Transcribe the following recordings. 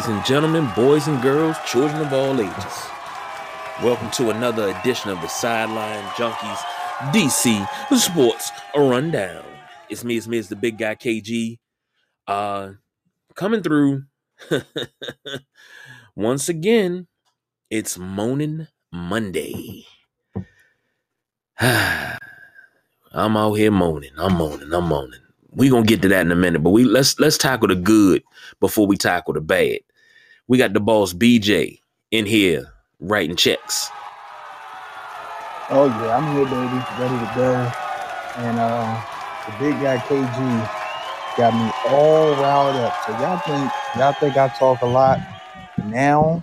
Ladies and gentlemen, boys and girls, children of all ages, welcome to another edition of the Sideline Junkies DC Sports Rundown. It's me, it's me, it's the big guy KG, uh, coming through. Once again, it's Moaning Monday. I'm out here moaning. I'm moaning. I'm moaning we gonna get to that in a minute, but we let's let's tackle the good before we tackle the bad. We got the boss BJ in here writing checks. Oh yeah, I'm here, baby, ready to go. And uh the big guy KG got me all riled up. So y'all think y'all think I talk a lot now?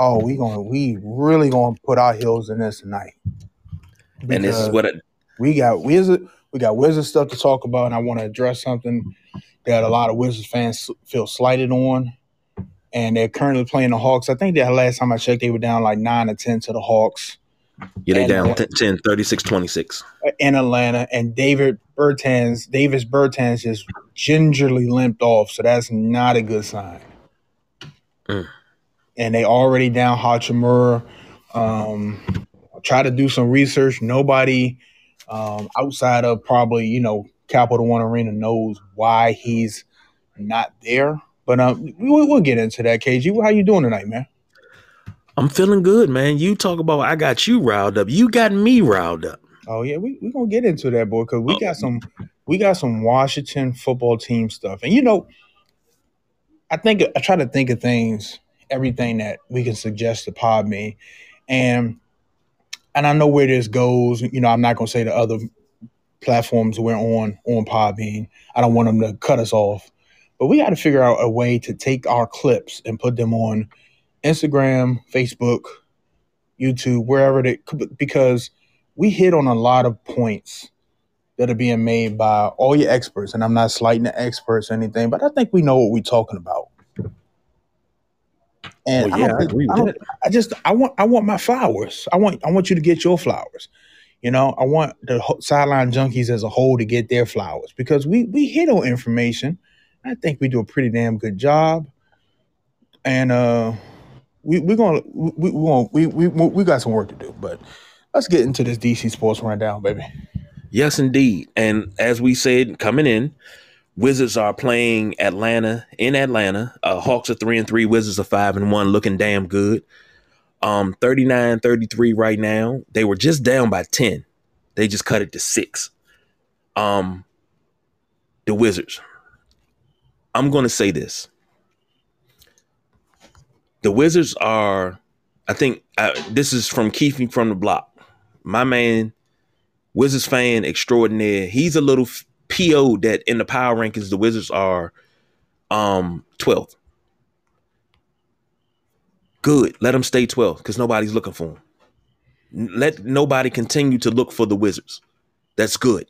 Oh, we gonna we really gonna put our heels in this tonight. and this is what it, we got. We is we got wizard stuff to talk about, and I want to address something that a lot of Wizards fans feel slighted on. And they're currently playing the Hawks. I think that last time I checked, they were down like nine or 10 to the Hawks. Yeah, they down 10, 36, 26. In Atlanta. And David Bertans, Davis Bertans just gingerly limped off. So that's not a good sign. Mm. And they already down Hachimura. Um, try to do some research. Nobody – um, outside of probably you know Capital One Arena knows why he's not there. But um, we, we'll get into that. KG, how you doing tonight, man? I'm feeling good, man. You talk about I got you riled up. You got me riled up. Oh yeah, we we gonna get into that, boy, because we oh. got some we got some Washington football team stuff, and you know, I think I try to think of things, everything that we can suggest to Podbean, and and I know where this goes. You know, I'm not going to say the other platforms we're on on Podbean. I don't want them to cut us off, but we got to figure out a way to take our clips and put them on Instagram, Facebook, YouTube, wherever they could because we hit on a lot of points that are being made by all your experts, and I'm not slighting the experts or anything, but I think we know what we're talking about. And well, yeah, I, I, agree with I, I just I want I want my flowers. I want I want you to get your flowers. You know, I want the sideline junkies as a whole to get their flowers because we we hit on information. I think we do a pretty damn good job, and uh, we we're gonna we we we we we got some work to do. But let's get into this DC sports rundown, baby. Yes, indeed. And as we said coming in, Wizards are playing Atlanta in Atlanta. Uh, Hawks are three and three. Wizards are five and one, looking damn good. Um, 39-33 right now. They were just down by 10. They just cut it to six. Um, the Wizards. I'm going to say this. The Wizards are, I think, uh, this is from Keefy from the block. My man, Wizards fan extraordinaire. He's a little PO that in the power rankings the Wizards are um 12th. Good. Let them stay 12th because nobody's looking for them. Let nobody continue to look for the Wizards. That's good.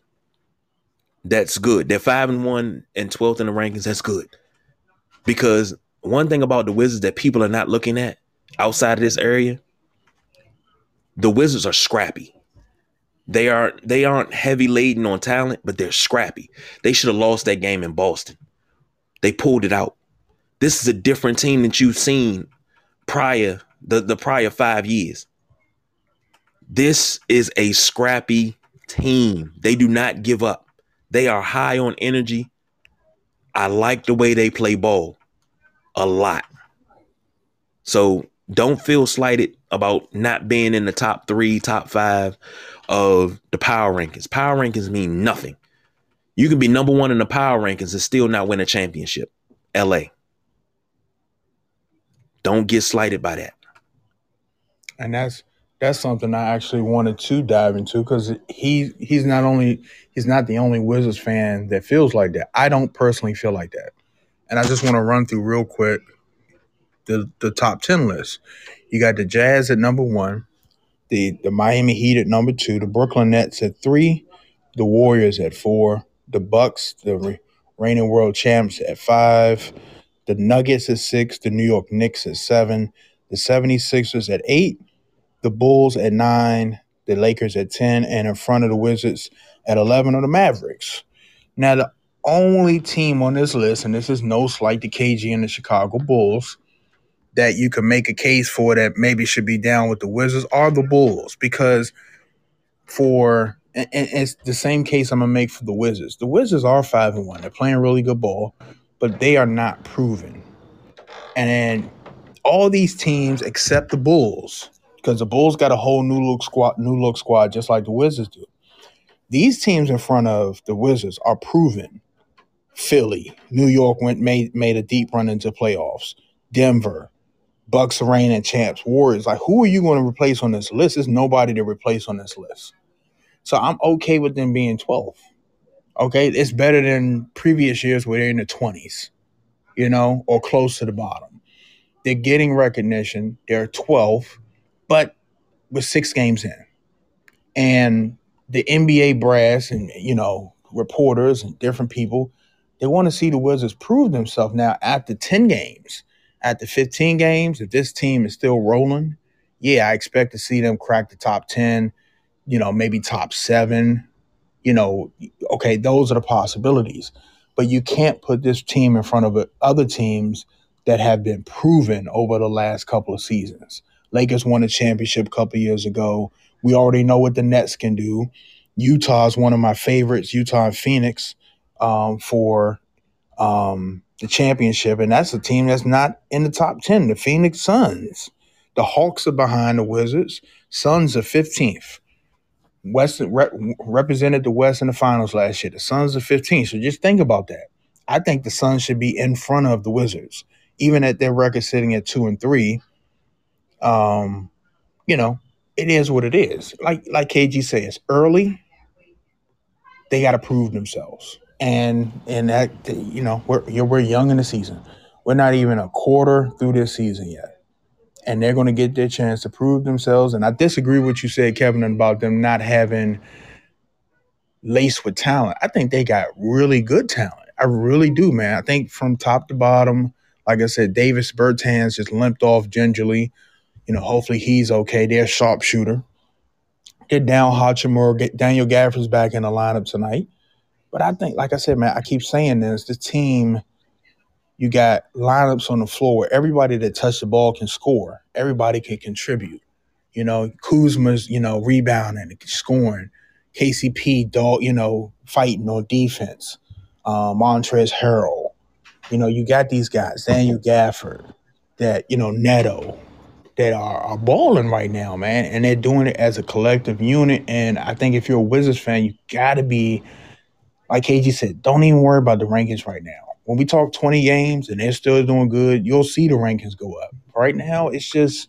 That's good. They're five and one and 12th in the rankings. That's good. Because one thing about the Wizards that people are not looking at outside of this area, the Wizards are scrappy. They are they aren't heavy laden on talent, but they're scrappy. They should have lost that game in Boston. They pulled it out. This is a different team that you've seen prior the, the prior five years. This is a scrappy team. They do not give up. They are high on energy. I like the way they play ball a lot. So don't feel slighted about not being in the top three, top five of the power rankings. Power rankings mean nothing. You can be number one in the power rankings and still not win a championship. LA. Don't get slighted by that. And that's that's something I actually wanted to dive into because he he's not only he's not the only Wizards fan that feels like that. I don't personally feel like that. And I just want to run through real quick the the top ten list. You got the Jazz at number one, the the Miami Heat at number two, the Brooklyn Nets at three, the Warriors at four, the Bucks, the reigning world champs at five, the Nuggets at six, the New York Knicks at seven, the 76ers at eight, the Bulls at nine, the Lakers at 10, and in front of the Wizards at 11 are the Mavericks. Now, the only team on this list, and this is no slight to KG and the Chicago Bulls, that you can make a case for that maybe should be down with the Wizards are the Bulls because for and, it's the same case I'm gonna make for the Wizards. The Wizards are five and one. They're playing really good ball, but they are not proven. And all these teams except the Bulls, because the Bulls got a whole new look squad, new look squad, just like the Wizards do. These teams in front of the Wizards are proven. Philly, New York went made made a deep run into playoffs. Denver, Bucks reigning champs, Warriors. Like, who are you going to replace on this list? There's nobody to replace on this list. So I'm okay with them being 12. Okay, it's better than previous years where they're in the 20s, you know, or close to the bottom. They're getting recognition. They're 12, but with six games in. And the NBA brass and, you know, reporters and different people, they want to see the Wizards prove themselves now after 10 games. After 15 games, if this team is still rolling, yeah, I expect to see them crack the top 10, you know, maybe top seven. You know, okay, those are the possibilities. But you can't put this team in front of other teams that have been proven over the last couple of seasons. Lakers won a championship a couple years ago. We already know what the Nets can do. Utah is one of my favorites, Utah and Phoenix, um, for um, the championship. And that's a team that's not in the top 10, the Phoenix Suns. The Hawks are behind the Wizards. Suns are 15th. West rep, represented the West in the finals last year. The Suns are 15th. So just think about that. I think the Suns should be in front of the Wizards, even at their record sitting at two and three. Um, you know, it is what it is. Like like KG says, early, they got to prove themselves, and and that you know we're we're young in the season. We're not even a quarter through this season yet, and they're going to get their chance to prove themselves. And I disagree with what you said, Kevin, about them not having laced with talent. I think they got really good talent. I really do, man. I think from top to bottom, like I said, Davis Bertans just limped off gingerly. You know, hopefully he's okay. They're a sharpshooter. Get down Hachimura, get Daniel Gafford's back in the lineup tonight. But I think, like I said, man, I keep saying this, the team, you got lineups on the floor where everybody that touch the ball can score. Everybody can contribute. You know, Kuzma's, you know, rebounding scoring. KCP, dog, you know, fighting on defense. Uh, Montrezl Harrell. You know, you got these guys, Daniel Gafford, that, you know, Neto, that are, are balling right now, man, and they're doing it as a collective unit. And I think if you're a Wizards fan, you got to be, like KG said, don't even worry about the rankings right now. When we talk 20 games and they're still doing good, you'll see the rankings go up. Right now, it's just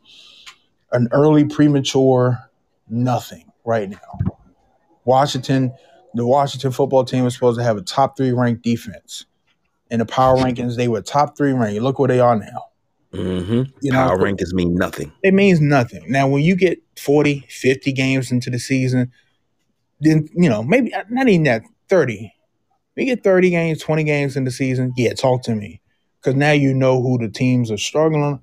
an early premature nothing right now. Washington, the Washington football team was supposed to have a top three ranked defense. In the power rankings, they were top three ranked. Look where they are now. Mm-hmm. You know, Power rankings mean nothing. It means nothing. Now, when you get 40, 50 games into the season, then, you know, maybe not even that 30. We get 30 games, 20 games in the season. Yeah, talk to me. Because now you know who the teams are struggling,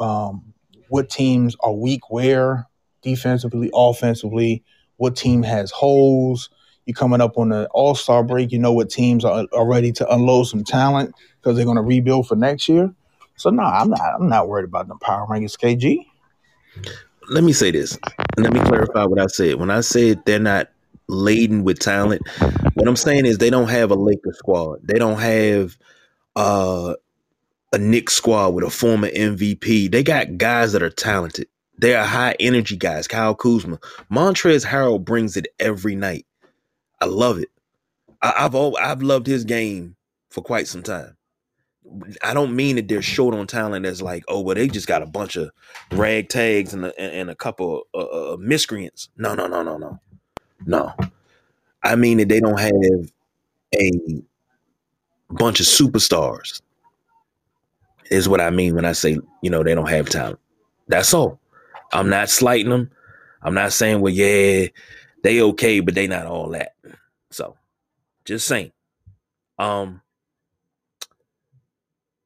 um, what teams are weak where, defensively, offensively, what team has holes. You're coming up on the All Star break. You know what teams are, are ready to unload some talent because they're going to rebuild for next year. So no, I'm not. I'm not worried about the power rankings, KG. Let me say this. Let me clarify what I said. When I said they're not laden with talent, what I'm saying is they don't have a Lakers squad. They don't have uh, a Knicks squad with a former MVP. They got guys that are talented. They are high energy guys. Kyle Kuzma, Montrezl Harrell brings it every night. I love it. I, have I've loved his game for quite some time. I don't mean that they're short on talent as like, oh, well, they just got a bunch of ragtags and a, and a couple of uh, uh, miscreants. No, no, no, no, no, no. I mean that they don't have a bunch of superstars. Is what I mean when I say you know they don't have talent. That's all. I'm not slighting them. I'm not saying well, yeah, they okay, but they not all that. So, just saying. Um,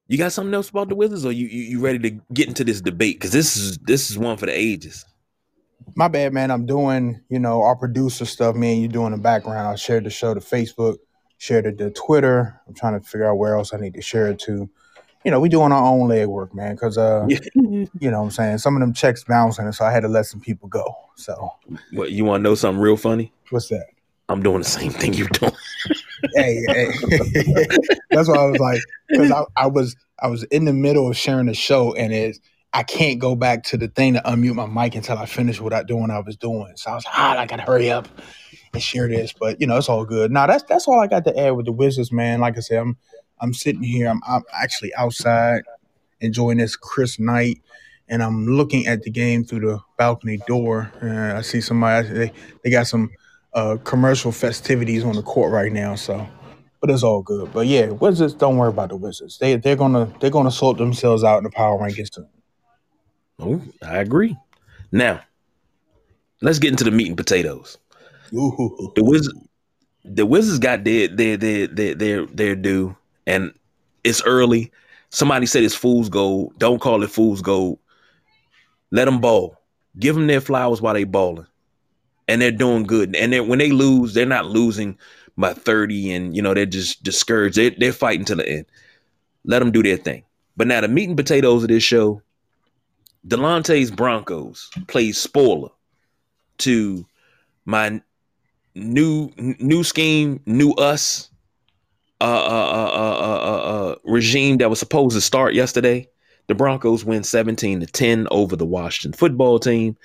you got something else about the Wizards, or you you, you ready to get into this debate? Because this is this is one for the ages. My bad, man. I'm doing you know our producer stuff. Me and you doing the background. I shared the show to Facebook. shared it to Twitter. I'm trying to figure out where else I need to share it to. You know, we doing our own leg work, man. Because uh, you know, what I'm saying some of them checks bouncing, so I had to let some people go. So, what you want to know something real funny? What's that? I'm doing the same thing you're doing. hey, hey. that's why I was like, because I, I was I was in the middle of sharing the show, and it's I can't go back to the thing to unmute my mic until I finish what I doing I was doing. So I was like, ah, I gotta hurry up and share this. But you know, it's all good. Now that's that's all I got to add with the Wizards, man. Like I said, I'm I'm sitting here. I'm I'm actually outside enjoying this crisp night, and I'm looking at the game through the balcony door. Uh, I see somebody. They they got some uh, commercial festivities on the court right now. So, but it's all good. But yeah, Wizards. Don't worry about the Wizards. They they're gonna they're gonna sort themselves out in the power rankings soon. Oh, I agree. Now, let's get into the meat and potatoes. Ooh. The Wizards, the Wizards got their their their their their, their due, and it's early. Somebody said it's fool's gold. Don't call it fool's gold. Let them ball. Give them their flowers while they balling and they're doing good. And then when they lose, they're not losing by 30 and you know they're just discouraged. They're, they're fighting to the end. Let them do their thing. But now the meat and potatoes of this show, Delonte's Broncos plays spoiler to my new new scheme, new us uh, uh, uh, regime that was supposed to start yesterday. The Broncos win 17 to 10 over the Washington football team.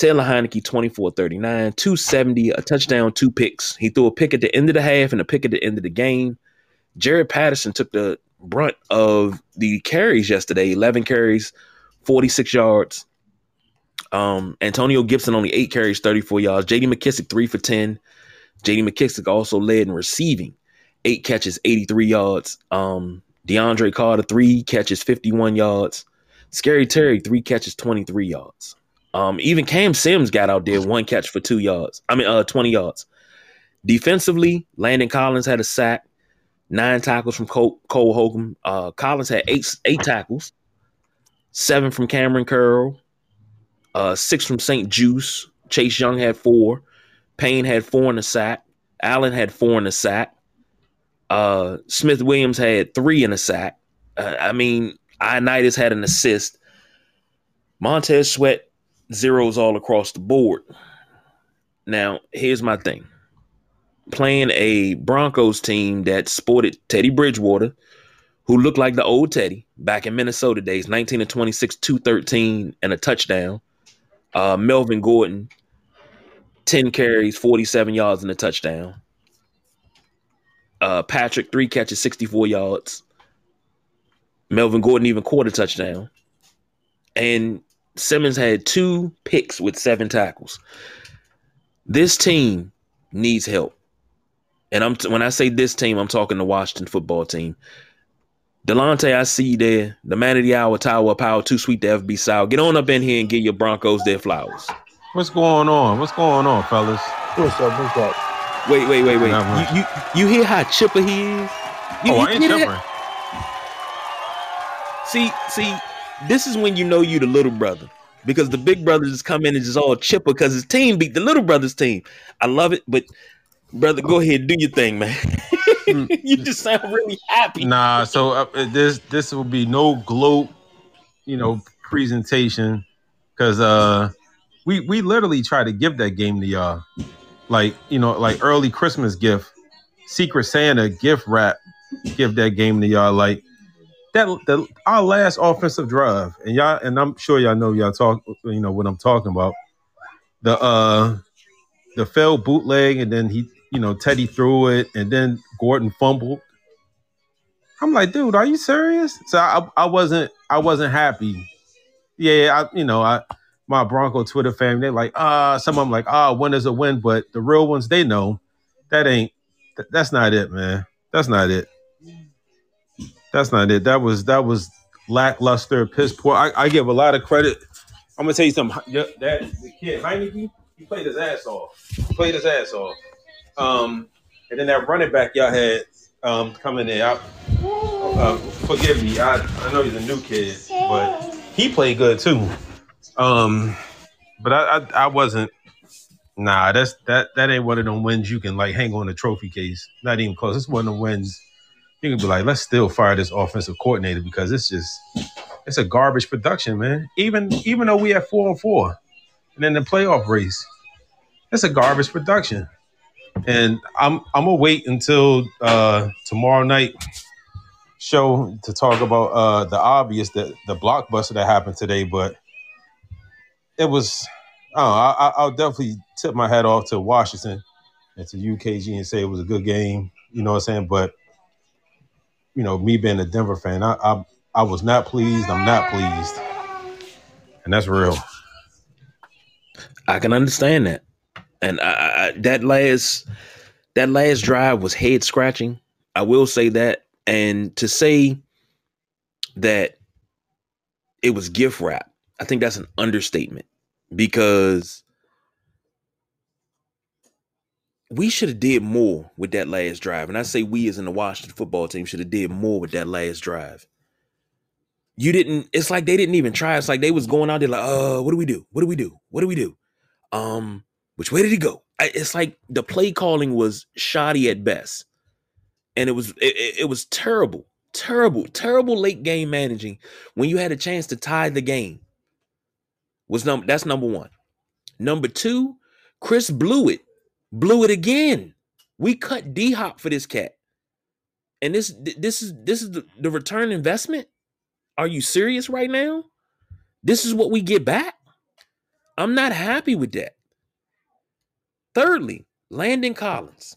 Taylor Heinicke, 24 39, 270, a touchdown, two picks. He threw a pick at the end of the half and a pick at the end of the game. Jaret Patterson took the brunt of the carries yesterday 11 carries, 46 yards. Um, Antonio Gibson only eight carries, 34 yards. JD McKissic, three for 10. JD McKissic also led in receiving, eight catches, 83 yards. Um, DeAndre Carter, three catches, 51 yards. Scary Terry, three catches, 23 yards. Um, even Cam Sims got out there one catch for two yards. I mean, uh, 20 yards. Defensively, Landon Collins had a sack, nine tackles from Cole, Cole Holcomb. Uh, Collins had eight eight tackles, seven from Cameron Curl, uh, six from St-Juste. Chase Young had four. Payne had four in a sack. Allen had four in a sack. Uh, Smith Williams had three in a sack. Uh, I mean, Ioannidis had an assist. Montez Sweat zeros all across the board. Now, here's my thing. Playing a Broncos team that sported Teddy Bridgewater, who looked like the old Teddy back in Minnesota days, 19 to 26, 213, and a touchdown. Uh, Melvin Gordon, 10 carries, 47 yards, and a touchdown. Uh, Patrick, three catches, 64 yards. Melvin Gordon even caught a touchdown. And Simmons had two picks with seven tackles. This team needs help. And I'm when I say this team, I'm talking the Washington football team. Delonte, I see you there. The man of the hour, Tower Power, too sweet to FB South. Get on up in here and give your Broncos their flowers. What's going on? What's going on, fellas? What's up? What's up? Wait, wait, wait, wait. You, you, you hear how chipper he is? You, oh, I ain't chipper. See, see, this is when you know you the little brother because the big brothers just come in and just all chipper because his team beat the little brother's team. I love it, but brother, go ahead, do your thing, man. you just sound really happy. Nah, so uh, this this will be no gloat, you know, presentation because uh we we literally try to give that game to y'all, like you know, like early Christmas gift, Secret Santa gift wrap, give that game to y'all, like that the our last offensive drive, and y'all, and I'm sure y'all know y'all talk, you know what I'm talking about. The uh, the failed bootleg, and then he, you know, Teddy threw it, and then Gordon fumbled. I'm like, dude, are you serious? So I, I wasn't, I wasn't happy. Yeah, I, you know, I, my Bronco Twitter family, they're like, ah, uh, some of them like, ah, win is a win, but the real ones, they know that ain't, that's not it, man. That's not it. That's not it. That was that was lackluster, piss poor. I, I give a lot of credit. I'm gonna tell you something. Yep, That the kid Heinicke, he played his ass off. Played his ass off. Um, and then that running back y'all had um, coming in. I, uh, forgive me. I, I know he's a new kid, but he played good too. Um, but I, I, I wasn't Nah, that's that that ain't one of them wins you can like hang on a trophy case. Not even close. It's one of them wins you can be like, let's still fire this offensive coordinator because it's just it's a garbage production, man. Even even though we have four and four, and in the playoff race, it's a garbage production. And I'm I'm gonna wait until uh tomorrow night show to talk about uh the obvious that the blockbuster that happened today, but it was oh I, I'll definitely tip my hat off to Washington and to UKG and say it was a good game. You know what I'm saying? But you know, me being a Denver fan, I I, I was not pleased. I'm not pleased, and that's real. I can understand that, and I, I, that last that last drive was head scratching. I will say that, and to say that it was gift wrap, I think that's an understatement because we should have did more with that last drive. And I say we as in the Washington football team should have did more with that last drive. You didn't, it's like they didn't even try. It's like they was going out there like, uh, what do we do? What do we do? What do we do? Um, which way did he go? I, it's like the play calling was shoddy at best. And it was it, it was terrible, terrible, terrible late game managing when you had a chance to tie the game. Was number that's number one. Number two, Chris blew it blew it again. We cut D Hop for this cat. And this this is this is the, the return investment? Are you serious right now? This is what we get back? I'm not happy with that. Thirdly, Landon Collins,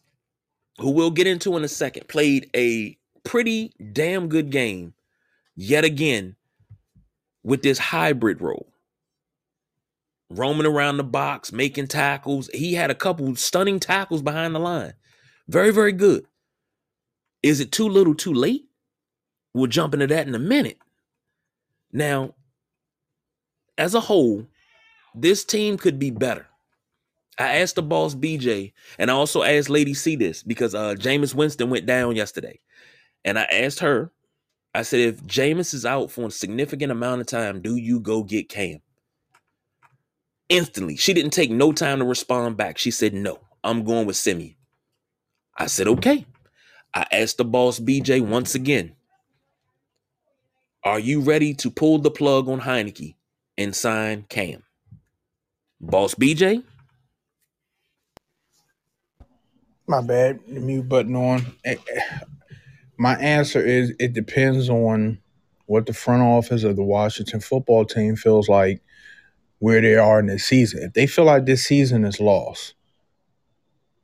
who we'll get into in a second, played a pretty damn good game yet again with this hybrid role roaming around the box, making tackles. He had a couple stunning tackles behind the line. Very, very good. Is it too little, too late? We'll jump into that in a minute. Now, as a whole, this team could be better. I asked the boss BJ, and I also asked Lady C this because uh Jameis Winston went down yesterday. And I asked her, I said, if Jameis is out for a significant amount of time, do you go get Cam? Instantly. She didn't take no time to respond back. She said, No, I'm going with Siemian. I said, Okay. I asked the boss BJ once again, Are you ready to pull the plug on Heinicke and sign Cam? Boss BJ? My bad. The mute button on. Eh, eh, my answer is it depends on what the front office of the Washington football team feels like where they are in this season. If they feel like this season is lost,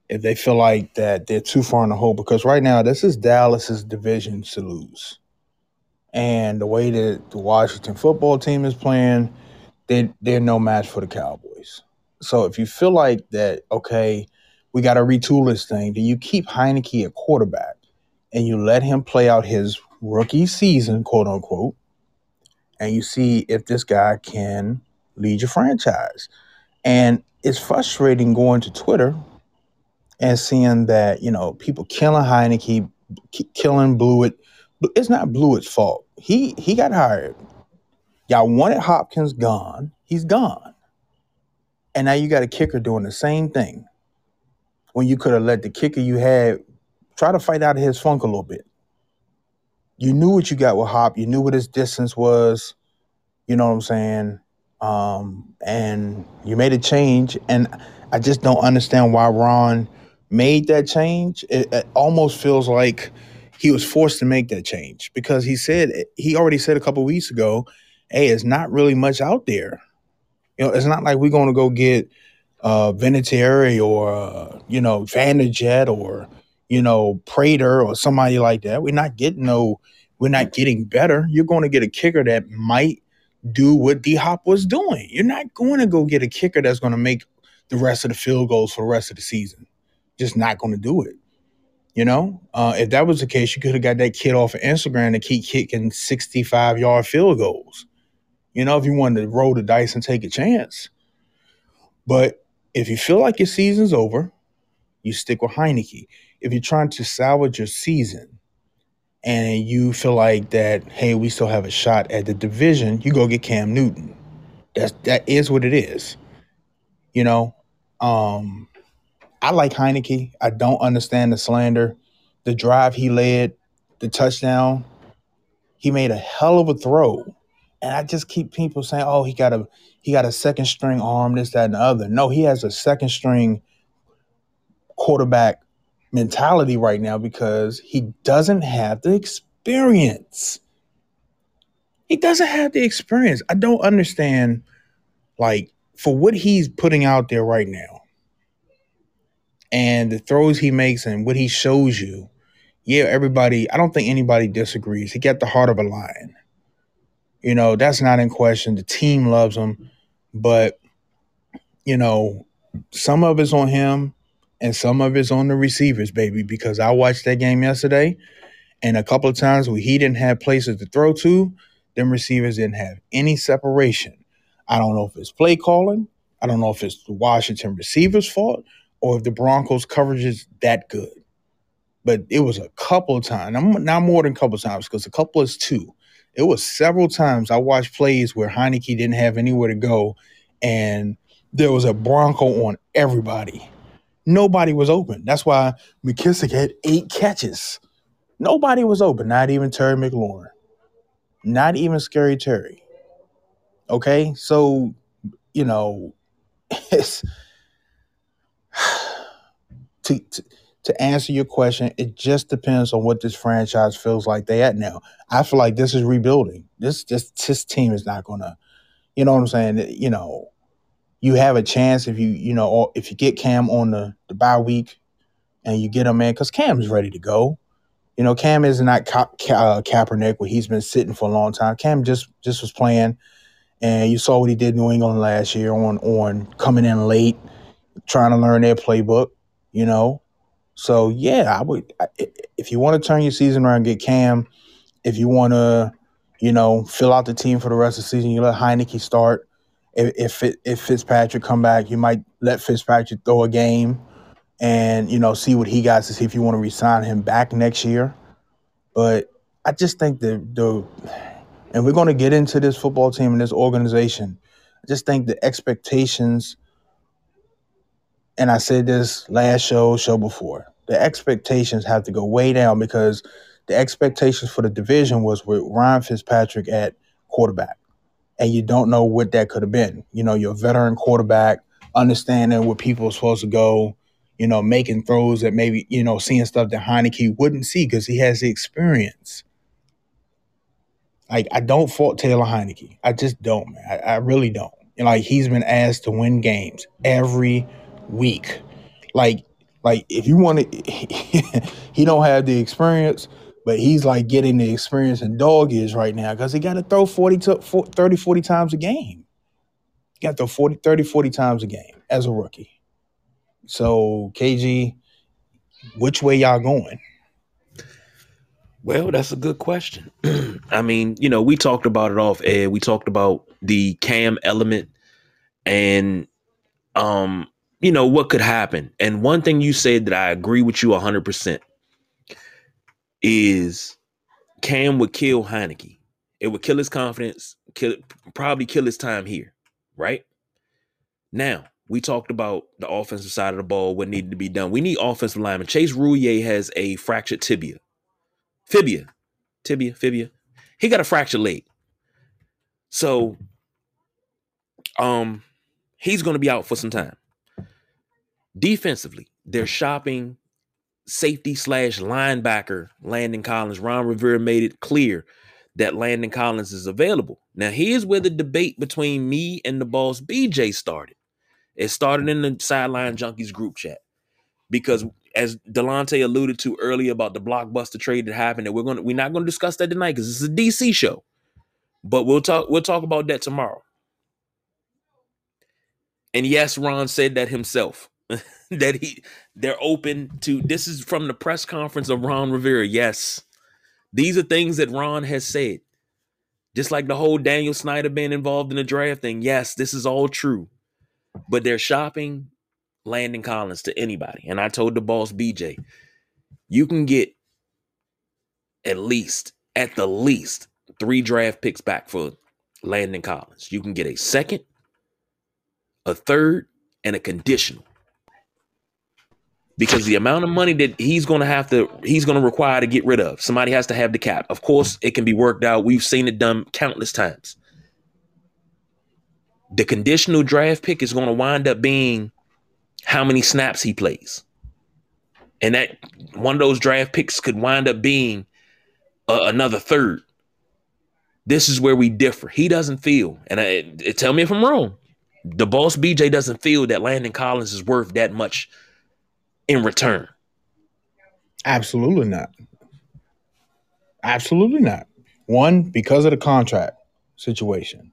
if they feel like that they're too far in the hole, because right now this is Dallas's division to lose. And the way that the Washington football team is playing, they they're no match for the Cowboys. So if you feel like that, okay, we got to retool this thing, then you keep Heinicke at quarterback and you let him play out his rookie season, quote unquote, and you see if this guy can lead your franchise. And it's frustrating going to Twitter and seeing that, you know, people killing Heinicke, killing Blewitt. It's not Blewitt's fault. He he got hired. Y'all wanted Hopkins gone. He's gone. And now you got a kicker doing the same thing. When you could have let the kicker you had try to fight out of his funk a little bit. You knew what you got with Hop. You knew what his distance was. You know what I'm saying? Um, and you made a change, and I just don't understand why Ron made that change. It, it, almost feels like he was forced to make that change because he said he already said a couple weeks ago, "Hey, it's not really much out there. You know, it's not like we're going to go get uh, Vinatieri or uh, you know Vanderjagt or you know Prater or somebody like that. We're not getting no. We're not getting better. You're going to get a kicker that might." Do what D Hop was doing. You're not going to go get a kicker that's going to make the rest of the field goals for the rest of the season. Just not going to do it. You know, uh, if that was the case, you could have got that kid off of Instagram to keep kicking 65 yard field goals. You know, if you wanted to roll the dice and take a chance. But if you feel like your season's over, you stick with Heinicke. If you're trying to salvage your season, and you feel like that, hey, we still have a shot at the division, you go get Cam Newton. That's that is what it is. You know, Um, I like Heinicke. I don't understand the slander. The drive he led, the touchdown, he made a hell of a throw. And I just keep people saying, "Oh, he got a he got a second string arm, this, that, and the other." No, he has a second string quarterback mentality right now because he doesn't have the experience. He doesn't have the experience. I don't understand, like, for what he's putting out there right now and the throws he makes and what he shows you. Yeah, everybody, I don't think anybody disagrees. He got the heart of a lion. You know, that's not in question. The team loves him, but, you know, some of it's on him and some of it's on the receivers, baby, because I watched that game yesterday and a couple of times where he didn't have places to throw to, them receivers didn't have any separation. I don't know if it's play calling. I don't know if it's the Washington receivers' fault or if the Broncos' coverage is that good. But it was a couple of times, not more than a couple of times, because a couple is two. It was several times I watched plays where Heinicke didn't have anywhere to go, and there was a Bronco on everybody. Nobody was open. That's why McKissic had eight catches. Nobody was open, not even Terry McLaurin, not even Scary Terry. Okay, so you know, it's to, to to answer your question, it just depends on what this franchise feels like they at now. I feel like this is rebuilding. This just this team is not gonna, you know what I'm saying? You know, you have a chance if you you know if you get Cam on the the bye week and you get him in because Cam is ready to go. You know, Cam is not Ka- Ka- uh, Kaepernick where he's been sitting for a long time. Cam just just was playing, and you saw what he did in New England last year on on coming in late, trying to learn their playbook. You know, so yeah, I would if you want to turn your season around, get Cam. If you want to, you know, fill out the team for the rest of the season, you let Heinicke start. If if, if Fitzpatrick come back, you might let Fitzpatrick throw a game, and you know see what he got to see if you want to resign him back next year. But I just think the the and we're going to get into this football team and this organization. I just think the expectations and I said this last show, show before, the expectations have to go way down because the expectations for the division was with Ryan Fitzpatrick at quarterback. And you don't know what that could have been. You know, you're a veteran quarterback, understanding where people are supposed to go, you know, making throws that maybe, you know, seeing stuff that Heinicke wouldn't see because he has the experience. Like, I don't fault Taylor Heinicke. I just don't, man. I, I really don't. And like, he's been asked to win games every week. Like, like if you want to, he don't have the experience, but he's like getting the experience in dog years right now because he got to throw 40 to 40, 30, 40 times a game. He got to throw 40, 30, 40 times a game as a rookie. So, KG, which way y'all going? Well, that's a good question. I mean, you know, we talked about it off air. We talked about the cam element and um you know, what could happen. And one thing you said that I agree with you 100% is Cam would kill Heinicke. It would kill his confidence, kill probably kill his time here, right? Now, we talked about the offensive side of the ball, what needed to be done. We need offensive linemen. Chase Roullier has a fractured tibia. Fibia. Tibia, fibia. He got a fractured leg. So um he's going to be out for some time. Defensively, they're shopping safety slash linebacker Landon Collins. Ron Rivera made it clear that Landon Collins is available. Now, here's where the debate between me and the boss BJ started. It started in the Sideline Junkies group chat because, as Delonte alluded to earlier about the blockbuster trade that happened, and we're gonna we're not gonna discuss that tonight because it's a DC show, but we'll talk we'll talk about that tomorrow. And yes, Ron said that himself. that he they're open to this is from the press conference of Ron Rivera. Yes. These are things that Ron has said. Just like the whole Daniel Snyder being involved in the draft thing. Yes, this is all true. But they're shopping Landon Collins to anybody. And I told the boss BJ, you can get at least, at the least, three draft picks back for Landon Collins. You can get a second, a third, and a conditional. Because the amount of money that he's going to have to he's going to require to get rid of somebody has to have the cap. Of course it can be worked out. We've seen it done countless times. The conditional draft pick is going to wind up being how many snaps he plays. And that one of those draft picks could wind up being another third. This is where we differ. He doesn't feel and I, tell me if i'm wrong the boss bj doesn't feel that landon collins is worth that much in return. Absolutely not. Absolutely not. One, because of the contract situation,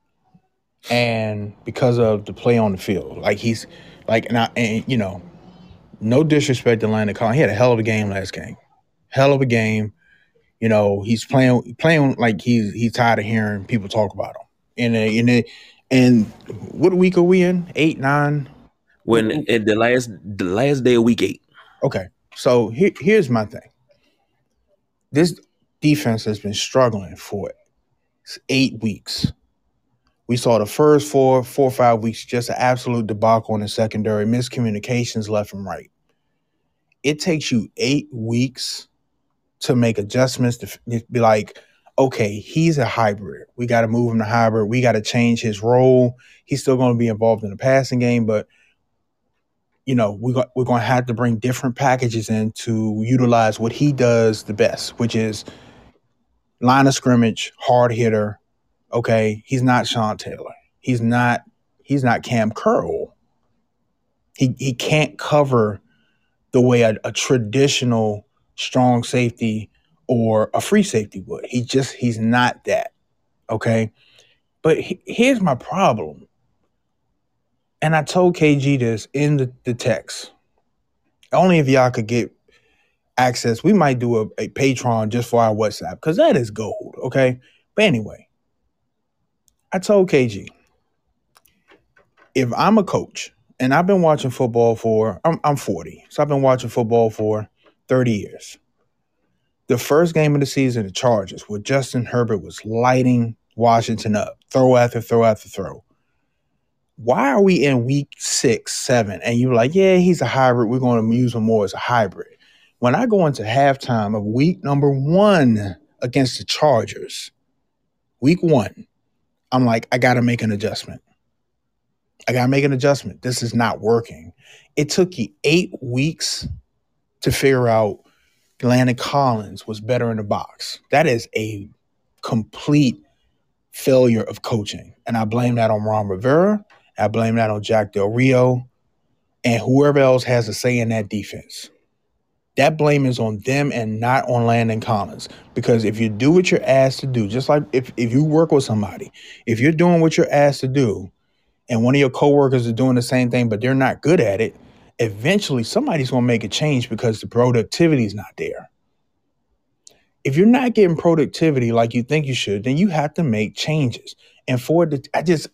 and because of the play on the field. Like he's like, and, I, and you know, no disrespect to Landon Collins. He had a hell of a game last game. Hell of a game. You know, he's playing playing like he's he's tired of hearing people talk about him. And uh, and a, and what week are we in? Eight, nine. When in the last the last day of week eight. Okay, so here, here's my thing. This defense has been struggling for eight weeks. We saw the first four, four or five weeks just an absolute debacle in the secondary, miscommunications left and right. It takes you eight weeks to make adjustments to be like, okay, he's a hybrid. We got to move him to hybrid. We got to change his role. He's still going to be involved in the passing game, but you know, we got, we're going to have to bring different packages in to utilize what he does the best, which is line of scrimmage, hard hitter. Okay, he's not Sean Taylor. He's not he's not Cam Curl. He he can't cover the way a, a traditional strong safety or a free safety would. He just he's not that. Okay, but he, here's my problem and I told KG this in the, the text. Only if y'all could get access, we might do a, a Patreon just for our WhatsApp because that is gold. Okay. But anyway, I told KG if I'm a coach and I've been watching football for, I'm, I'm 40, so I've been watching football for 30 years. The first game of the season, the Chargers, where Justin Herbert was lighting Washington up, throw after throw after throw why are we in week six, seven, and you're like, yeah, he's a hybrid. We're going to use him more as a hybrid. When I go into halftime of week number one against the Chargers, week one, I'm like, I got to make an adjustment. I got to make an adjustment. This is not working. It took you eight weeks to figure out Landon Collins was better in the box. That is a complete failure of coaching. And I blame that on Ron Rivera. I blame that on Jack Del Rio and whoever else has a say in that defense. That blame is on them and not on Landon Collins. Because if you do what you're asked to do, just like if, if you work with somebody, if you're doing what you're asked to do, and one of your coworkers is doing the same thing, but they're not good at it, eventually somebody's going to make a change because the productivity is not there. If you're not getting productivity like you think you should, then you have to make changes. And for the, I just,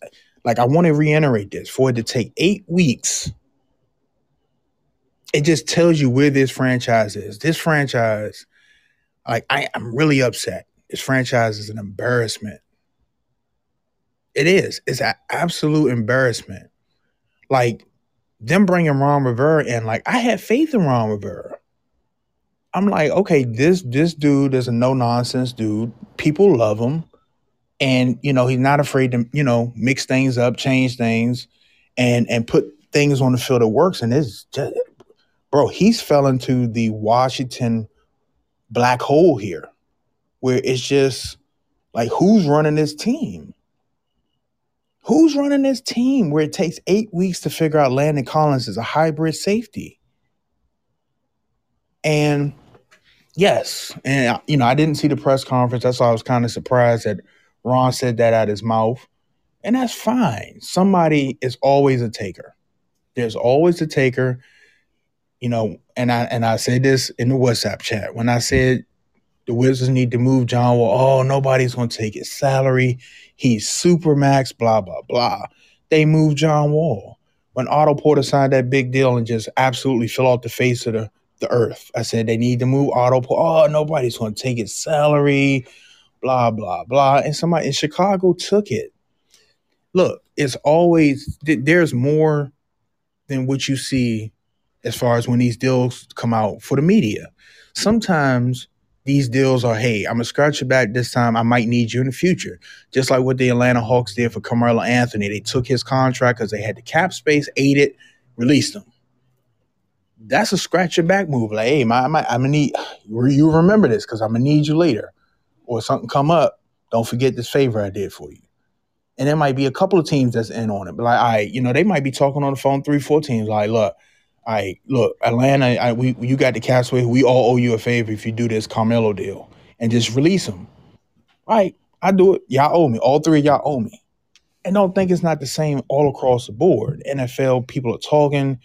like I want to reiterate this for it to take eight weeks. It just tells you where this franchise is. This franchise, like I, I'm really upset. This franchise is an embarrassment. It is. It's an absolute embarrassment. Like them bringing Ron Rivera in, like I had faith in Ron Rivera. I'm like, okay, this this dude is a no nonsense dude. People love him and you know he's not afraid to you know mix things up, change things, and and put things on the field that works. And it's just, bro, he's fell into the Washington black hole here, where it's just like who's running this team? Who's running this team where it takes eight weeks to figure out Landon Collins is a hybrid safety? And yes, and you know, I didn't see the press conference. That's why I was kind of surprised that Ron said that out his mouth. And that's fine. Somebody is always a taker. There's always a taker. You know, and I and I said this in the WhatsApp chat. When I said the Wizards need to move John Wall, oh, nobody's gonna take his salary. He's super max, blah, blah, blah. They moved John Wall. When Otto Porter signed that big deal and just absolutely fell off the face of the, the earth. I said they need to move Otto. Oh, nobody's gonna take his salary blah, blah, blah. And somebody in Chicago took it. Look, it's always, there's more than what you see as far as when these deals come out for the media. Sometimes these deals are, hey, I'm gonna scratch your back this time. I might need you in the future. Just like what the Atlanta Hawks did for Carmelo Anthony. They took his contract because they had the cap space, ate it, released him. That's a scratch your back move. Like, hey, my, my, I'm gonna need you remember this because I'm gonna need you later. Or something come up, don't forget this favor I did for you. And there might be a couple of teams that's in on it. But like, I, right, you know, they might be talking on the phone three, four teams. Like, look, I right, look, Atlanta, I, we you got the Castaway. We all owe you a favor if you do this Carmelo deal and just release him. Right, I do it. Y'all owe me. All three of y'all owe me. And don't think it's not the same all across the board. NFL people are talking.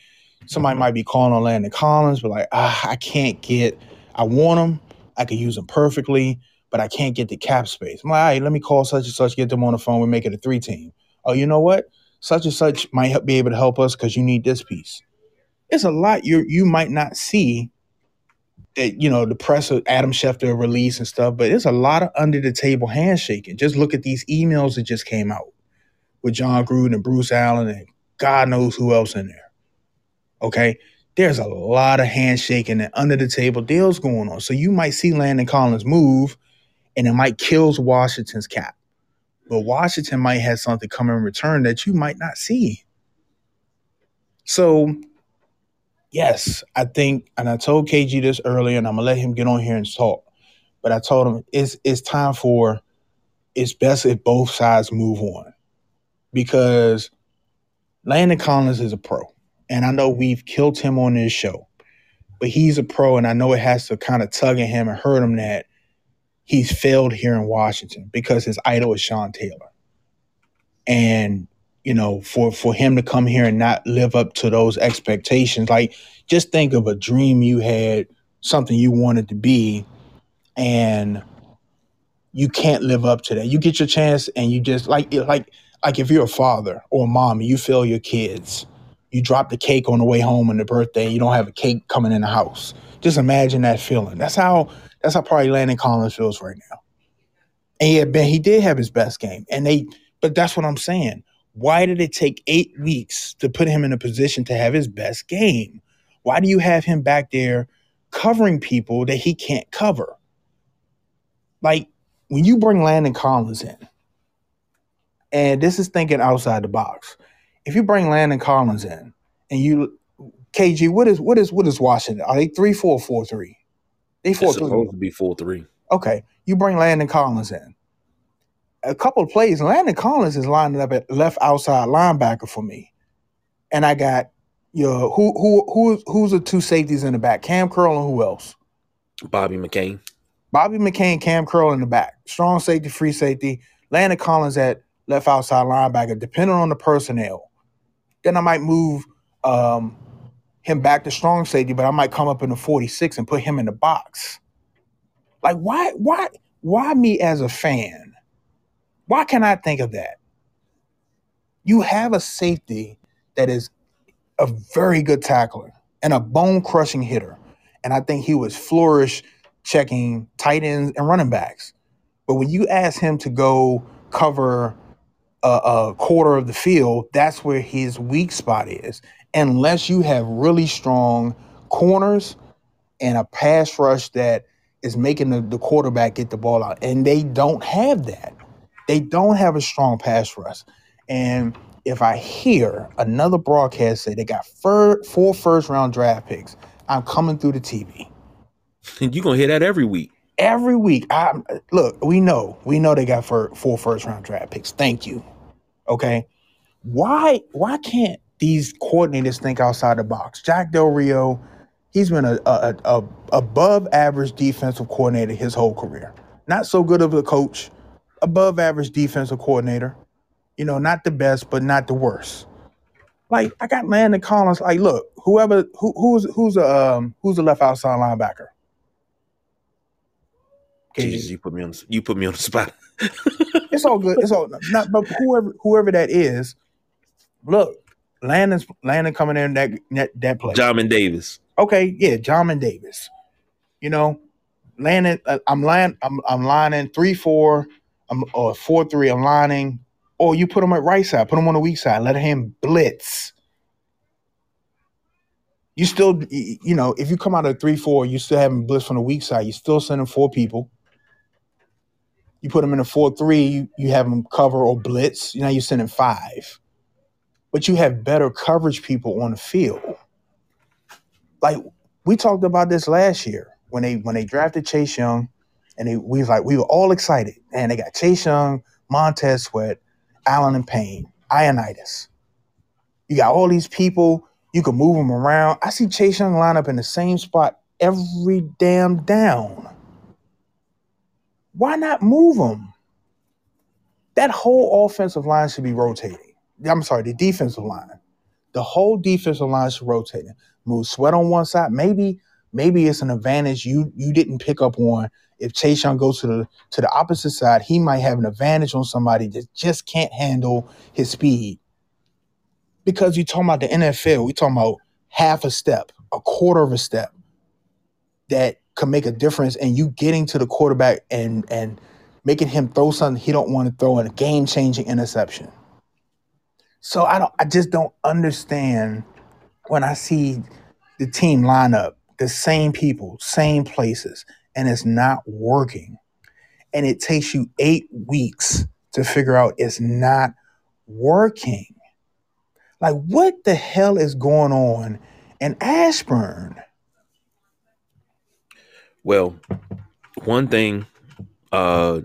Somebody might be calling on Landon Collins, but like, ah, I can't get. I want him. I could use him perfectly, but I can't get the cap space. I'm like, all right, let me call such and such, get them on the phone. We make it a three team. Oh, you know what? Such and such might be able to help us because you need this piece it's a lot you you might not see that you know the press of Adam Schefter release and stuff, but it's a lot of under the table handshaking. Just look at these emails that just came out with Jon Gruden and Bruce Allen and God knows who else in there. Okay, there's a lot of handshaking and under the table deals going on. So you might see Landon Collins move, and it might kills Washington's cap. But Washington might have something come in return that you might not see. So yes, I think, and I told KG this earlier, and I'm gonna let him get on here and talk. But I told him it's it's time for it's best if both sides move on because Landon Collins is a pro, and I know we've killed him on this show, but he's a pro, and I know it has to kind of tug at him and hurt him that he's failed here in Washington because his idol is Sean Taylor, and you know, for for him to come here and not live up to those expectations. Like, just think of a dream you had, something you wanted to be, and you can't live up to that. You get your chance, and you just like like like if you're a father or a mom, you fail your kids. You drop the cake on the way home on the birthday. You don't have a cake coming in the house. Just imagine that feeling. That's how that's how probably Landon Collins feels right now. And he had been, he did have his best game, and they. But that's what I'm saying why did it take eight weeks to put him in a position to have his best game? Why do you have him back there covering people that he can't cover? Like when you bring Landon Collins in, and this is thinking outside the box. If you bring Landon Collins in and you KG, what is what is what is Washington? Are they three four four three? They four three. Supposed to be four three. Okay, you bring Landon Collins in a couple of plays, Landon Collins is lining up at left outside linebacker for me, and I got your who who who who's the two safeties in the back? Kam Curl and who else? Bobby McCain. Bobby McCain, Kam Curl in the back. Strong safety, free safety. Landon Collins at left outside linebacker, depending on the personnel. Then I might move um, him back to strong safety, but I might come up in the 46 and put him in the box. Like, why, why, why me as a fan? Why can I think of that? You have a safety that is a very good tackler and a bone crushing hitter. And I think he was flourish checking tight ends and running backs. But when you ask him to go cover a, a, quarter of the field, that's where his weak spot is. Unless you have really strong corners and a pass rush that is making the, the quarterback get the ball out. And they don't have that. They don't have a strong pass rush. And if I hear another broadcast say they got fir- four first round draft picks, I'm coming through the TV. You're gonna hear that every week. Every week. I look, we know, we know they got four first round draft picks. Thank you. Okay. Why why can't these coordinators think outside the box? Jack Del Rio, he's been a, a, a above average defensive coordinator his whole career. Not so good of a coach, above average defensive coordinator. You know, not the best, but not the worst. Like I got Landon Collins. Like, look, whoever who, who's who's a um, who's a left outside linebacker. Jesus, you put me on you put me on the spot. it's all good. It's all not, but whoever whoever that is, look, Landon's Landon coming in that that, that play. Jamin Davis. Okay, yeah, Jamin Davis. You know, Landon. Uh, I'm land. I'm I'm lining three four um, or four three I'm lining. or you put him at right side, put him on the weak side, let him blitz. You still, you know, if you come out of three four, you still having blitz from the weak side. You still sending four people. You put them in a four three, you, you have them cover or blitz. Now you're sending five, but you have better coverage people on the field. Like we talked about this last year when they when they drafted Chase Young, and they, we like we were all excited, and they got Chase Young, Montez Sweat, Allen and Payne, Ioannidis. You got all these people. You can move them around. I see Chase Young line up in the same spot every damn down. Why not move them? That whole offensive line should be rotating. I'm sorry, the defensive line. The whole defensive line is rotating. Move Sweat on one side. Maybe, maybe it's an advantage you you didn't pick up on. If Chase Young goes to the to the opposite side, he might have an advantage on somebody that just can't handle his speed because you're talking about the NFL. We're talking about half a step, a quarter of a step that could make a difference and you getting to the quarterback and and making him throw something he don't want to throw in a game-changing interception. So I don't I just don't understand when I see the team line up, the same people, same places, and it's not working. And it takes you eight weeks to figure out it's not working. Like, what the hell is going on in Ashburn? Well, one thing, uh,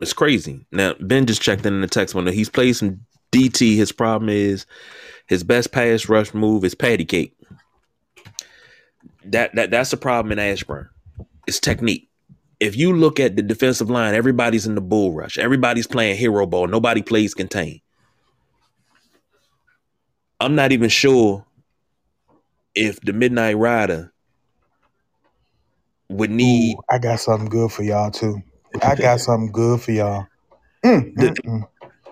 it's crazy. Now Ben just checked in, in the text window. He's played some DT. His problem is his best pass rush move is patty cake. That that that's the problem in Ashburn. It's technique. If you look at the defensive line, everybody's in the bull rush. Everybody's playing hero ball. Nobody plays contain. I'm not even sure if the Midnight Rider would need. Ooh, I got something good for y'all too. I got something good for y'all. Mm, the, mm, mm.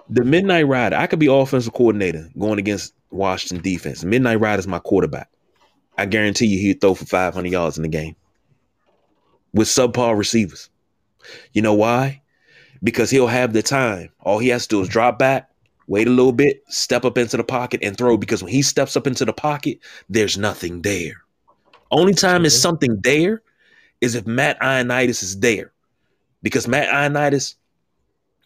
The Midnight Rider. I could be offensive coordinator going against Washington defense. Midnight Rider is my quarterback. I guarantee you he'd throw for 500 yards in the game with subpar receivers. You know why? Because he'll have the time. All he has to do is drop back, wait a little bit, step up into the pocket, and throw. Because when he steps up into the pocket, there's nothing there. Only time is something there is if Matt Ioannidis is there. Because Matt Ioannidis,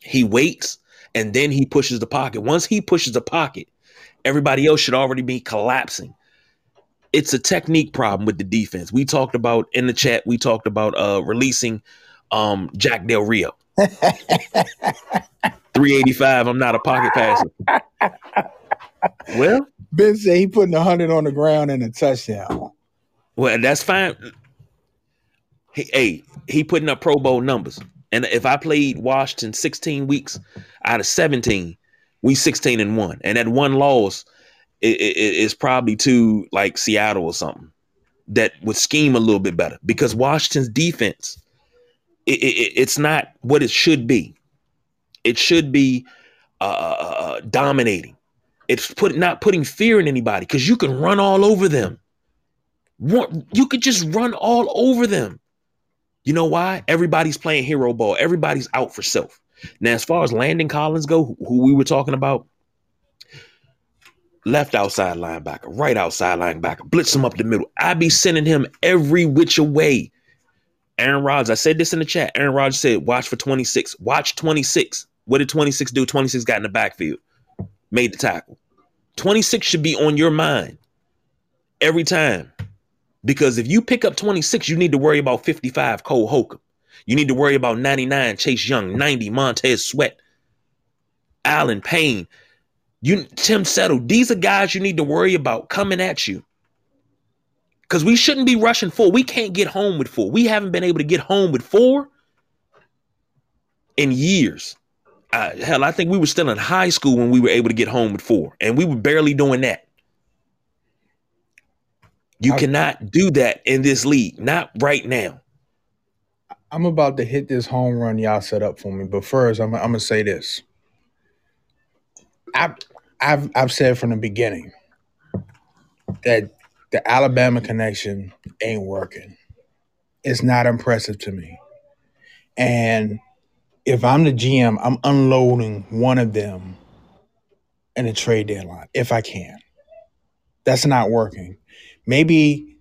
he waits and then he pushes the pocket. Once he pushes the pocket, everybody else should already be collapsing. It's a technique problem with the defense. We talked about in the chat, we talked about uh releasing um Jack Del Rio. 385, I'm not a pocket passer. Well, Ben said he putting a hundred on the ground and a touchdown. Well, that's fine. He, hey, he putting up Pro Bowl numbers. And if I played Washington 16 weeks out of 17, we 16 and one. And that one loss is probably to like Seattle or something that would scheme a little bit better because Washington's defense, it, it, it's not what it should be. It should be uh, uh, uh, uh dominating. It's put not putting fear in anybody because you can run all over them. You could just run all over them. You know why? Everybody's playing hero ball. Everybody's out for self. Now, as far as Landon Collins go, who we were talking about, left outside linebacker, right outside linebacker, blitz him up the middle. I be sending him every which way. Aaron Rodgers, I said this in the chat. Aaron Rodgers said, watch for 26. Watch 26. What did 26 do? 26 got in the backfield, made the tackle. 26 should be on your mind every time. Because if you pick up 26, you need to worry about 55 Cole Holcomb. You need to worry about 99 Chase Young, 90 Montez Sweat, Allen Payne, you Tim Settle. These are guys you need to worry about coming at you. Because we shouldn't be rushing four. We can't get home with four. We haven't been able to get home with four in years. Hell, I think we were still in high school when we were able to get home with four, and we were barely doing that. You I, cannot do that in this league, not right now. I'm about to hit this home run y'all set up for me, but first, I'm, I'm gonna say this. I've, I've I've said from the beginning that the Alabama connection ain't working. It's not impressive to me, and if I'm the GM, I'm unloading one of them in a trade deadline if I can. That's not working maybe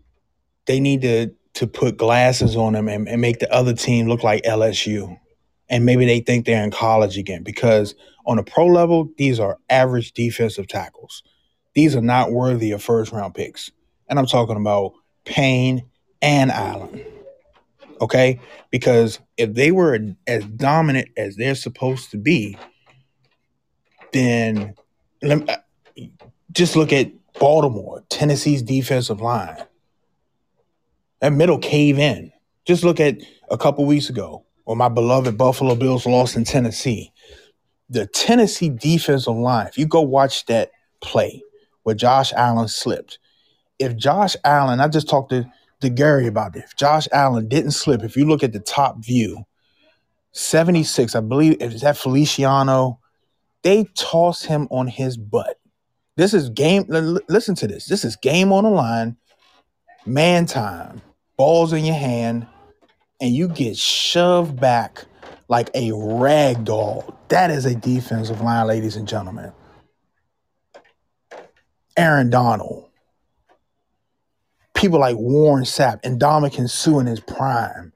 they need to to put glasses on them and, and make the other team look like LSU. And maybe they think they're in college again because on a pro level, these are average defensive tackles. These are not worthy of first round picks. And I'm talking about Payne and Allen. Okay? Because if they were as dominant as they're supposed to be, then let- uh, just look at Baltimore, Tennessee's defensive line. That middle cave in. Just look at a couple weeks ago when my beloved Buffalo Bills lost in Tennessee. The Tennessee defensive line, if you go watch that play where Josh Allen slipped, if Josh Allen, I just talked to, to Gary about this, if Josh Allen didn't slip, if you look at the top view, 76, I believe, is that Feliciano? They tossed him on his butt. This is game. Listen to this. This is game on the line, man time, balls in your hand, and you get shoved back like a rag doll. That is a defensive line, ladies and gentlemen. Aaron Donald, people like Warren Sapp and Ndamukong Suh in his prime.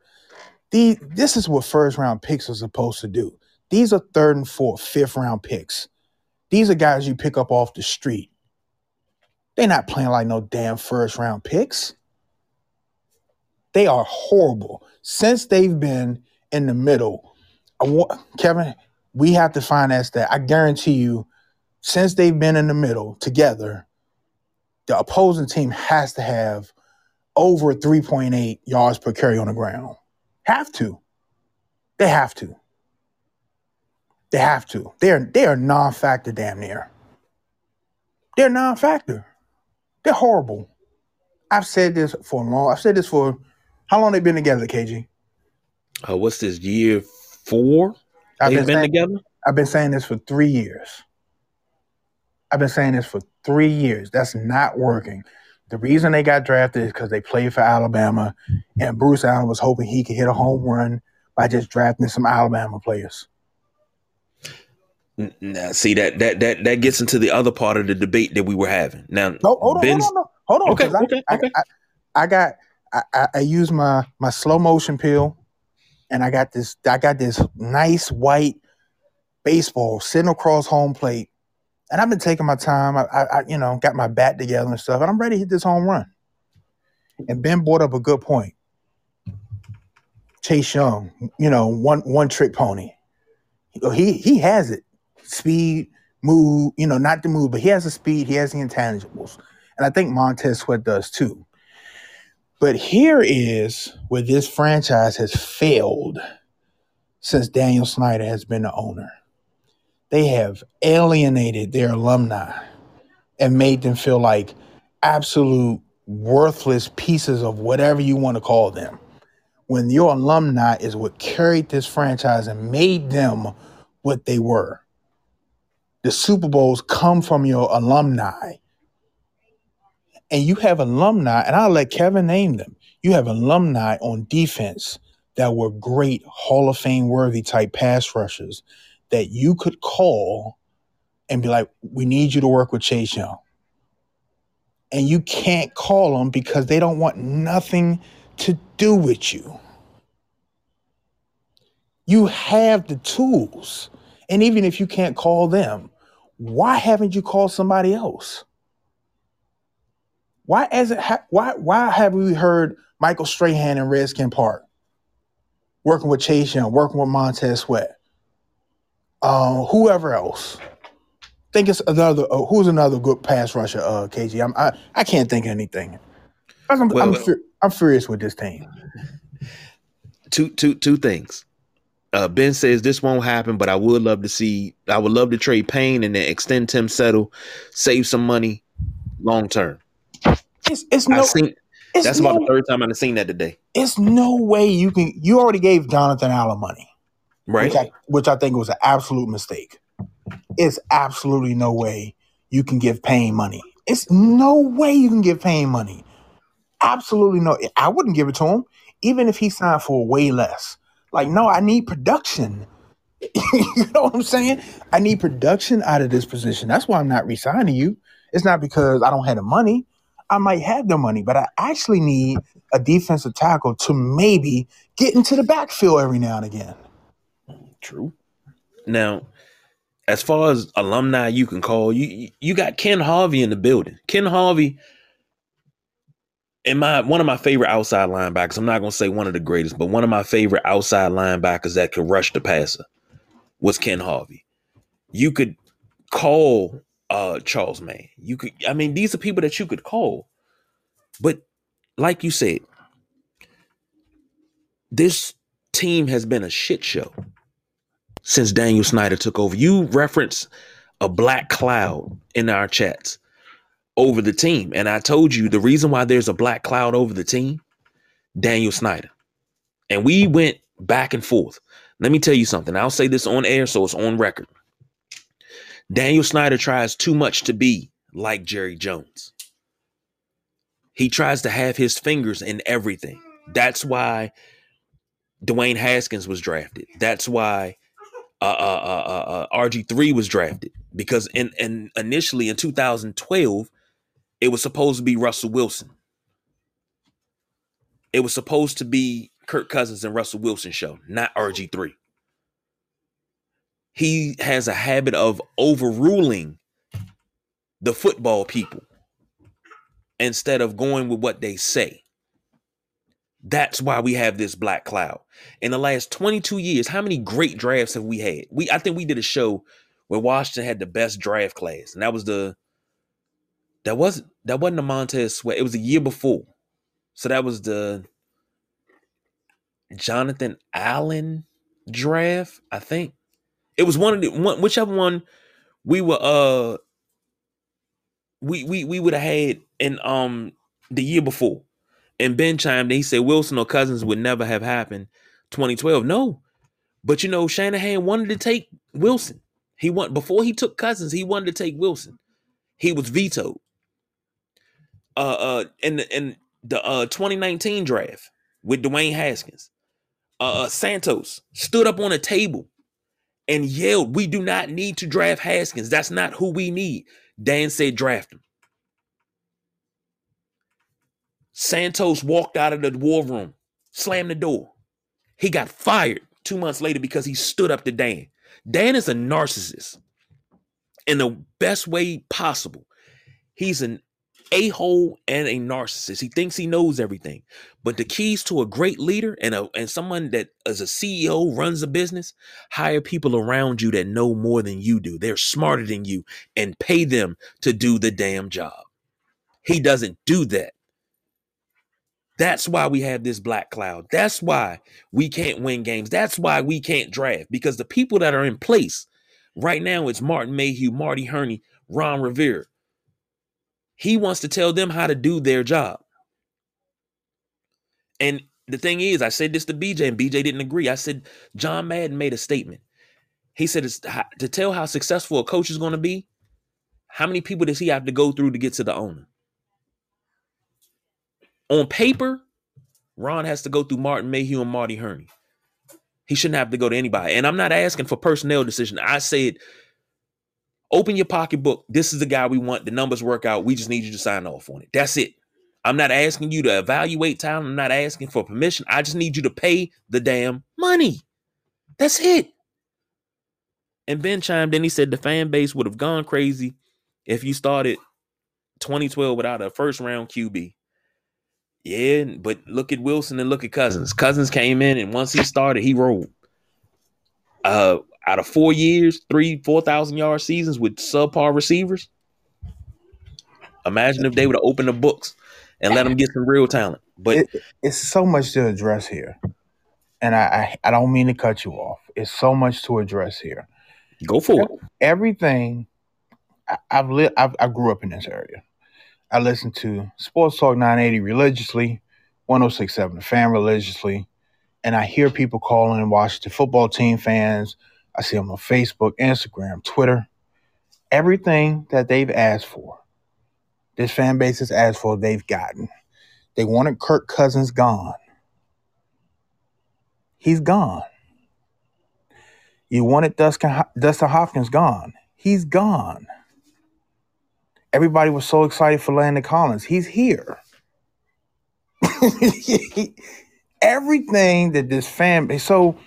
The, this is what first round picks are supposed to do. These are third and fourth, fifth round picks. These are guys you pick up off the street. They're not playing like no damn first round picks. They are horrible. Since they've been in the middle, I want, Kevin, we have to finance that. I guarantee you, since they've been in the middle together, the opposing team has to have over 3.8 yards per carry on the ground. Have to. They have to. They have to. They're they are non-factor damn near. They're non-factor. They're horrible. I've said this for a long. I've said this for how long they've been together, KG. Uh, what's this year four? I've They've been, been saying, together. I've been saying this for three years. I've been saying this for three years. That's not working. The reason they got drafted is because they played for Alabama, and Bruce Allen was hoping he could hit a home run by just drafting some Alabama players. N- Now, see that that that that gets into the other part of the debate that we were having. Now, No, hold on, Ben's- hold on, no. hold on. Okay, 'cause I, okay, I, okay. I, I got, I, I, I use my my slow motion pill, and I got this, I got this nice white baseball sitting across home plate, and I've been taking my time. I, I, I, you know, got my bat together and stuff, and I'm ready to hit this home run. And Ben brought up a good point. Chase Young, you know, one one trick pony. He he has it, speed, move. You know, not the move, but he has the speed. He has the intangibles. And I think Montez Sweat does too. But here is where this franchise has failed since Daniel Snyder has been the owner. They have alienated their alumni and made them feel like absolute worthless pieces of whatever you want to call them. When your alumni is what carried this franchise and made them what they were. The Super Bowls come from your alumni and you have alumni, and I'll let Kevin name them. You have alumni on defense that were great Hall of Fame worthy type pass rushers that you could call and be like, we need you to work with Chase Young. And you can't call them because they don't want nothing to do with you. You have the tools. And even if you can't call them, why haven't you called somebody else? Why as it ha- why why have we heard Michael Strahan in Redskin Park working with Chase Young, working with Montez Sweat, uh, whoever else? Think it's another. Uh, who's another good pass rusher? Uh, KG. I'm, I I can't think of anything. I'm Well- I'm, fur- I'm furious with this team. two two two things. Uh, ben says this won't happen, but I would love to see. I would love to trade Payne and then extend Tim Settle, save some money, long term. It's it's no. seen It's that's no, about the third time I've seen that today. it's no way you can. You already gave Jonathan Allen money. Right? which I, which I think was an absolute mistake. It's absolutely no way you can give Payne money. It's no way you can give Payne money. Absolutely no. I wouldn't give it to him, even if he signed for way less. Like, no, I need production. you know what I'm saying? I need production out of this position. That's why I'm not resigning you. It's not because I don't have the money. I might have the money, but I actually need a defensive tackle to maybe get into the backfield every now and again. True. Now, as far as alumni you can call, you you got Ken Harvey in the building. Ken Harvey, in my one of my favorite outside linebackers. I'm not gonna say one of the greatest, but one of my favorite outside linebackers that could rush the passer was Ken Harvey. You could call uh Charles Mann. You could I mean these are people that you could call. But like you said, this team has been a shit show since Daniel Snyder took over. You reference a black cloud in our chats over the team. And I told you the reason why there's a black cloud over the team, Daniel Snyder. And we went back and forth. Let me tell you something. I'll say this on air so it's on record. Daniel Snyder tries too much to be like Jerry Jones. He tries to have his fingers in everything. That's why Dwayne Haskins was drafted. That's why uh, uh, uh, uh RG3 was drafted because in, in initially in 2012 it was supposed to be Russell Wilson. It was supposed to be Kirk Cousins and Russell Wilson show, not RG3. He has a habit of overruling the football people instead of going with what they say. That's why we have this black cloud. In the last 22 years, how many great drafts have we had? We I think we did a show where Washington had the best draft class, and that was the that wasn't that wasn't the Montez Sweat. It was the year before. So that was the Jonathan Allen draft, I think. It was one of the one, whichever one we were uh we we we would have had in um the year before. And Ben chimed in, he said Wilson or Cousins would never have happened 2012. No. But you know, Shanahan wanted to take Wilson. He want before he took Cousins, he wanted to take Wilson. He was vetoed. Uh uh in the in the uh 2019 draft with Dwayne Haskins. Uh, uh Santos stood up on a table and yelled, We do not need to draft Haskins. That's not who we need. Dan said, Draft him. Santos walked out of the war room, slammed the door. He got fired two months later because he stood up to Dan. Dan is a narcissist in the best way possible. He's an a hole and a narcissist. He thinks he knows everything. But the keys to a great leader and a and someone that as a CEO runs a business, hire people around you that know more than you do. They're smarter than you and pay them to do the damn job. He doesn't do that. That's why we have this black cloud. That's why we can't win games. That's why we can't draft because the people that are in place right now it's Martin Mayhew, Marty Hurney, Ron Rivera. He wants to tell them how to do their job. And the thing is, I said this to BJ, and BJ didn't agree. I said John Madden made a statement. He said to tell how successful a coach is going to be. How many people does he have to go through to get to the owner? On paper, Ron has to go through Martin Mayhew and Marty Hurney. He shouldn't have to go to anybody. And I'm not asking for personnel decision. I said Open your pocketbook. This is the guy we want. The numbers work out. We just need you to sign off on it. That's it. I'm not asking you to evaluate talent. I'm not asking for permission. I just need you to pay the damn money. That's it. And Ben chimed in. He said the fan base would have gone crazy if you started 2012 without a first round QB. Yeah, but look at Wilson and look at Cousins. Cousins came in and once he started, he rolled. Uh, out of four years, three, four thousand yard seasons with subpar receivers. Imagine if they would have opened the books and let them get some real talent. But it, it's so much to address here, and I, I I don't mean to cut you off. It's so much to address here. Go for it. Everything I, have lived. I've, I grew up in this area. I listen to Sports Talk 980 religiously, 1067 The Fan religiously, and I hear people calling and Washington football team fans I see them on Facebook, Instagram, Twitter. Everything that they've asked for, this fan base has asked for, they've gotten. They wanted Kirk Cousins gone. He's gone. You wanted Dustin, Dustin Hopkins gone. He's gone. Everybody was so excited for Landon Collins. He's here. everything that this fan base, so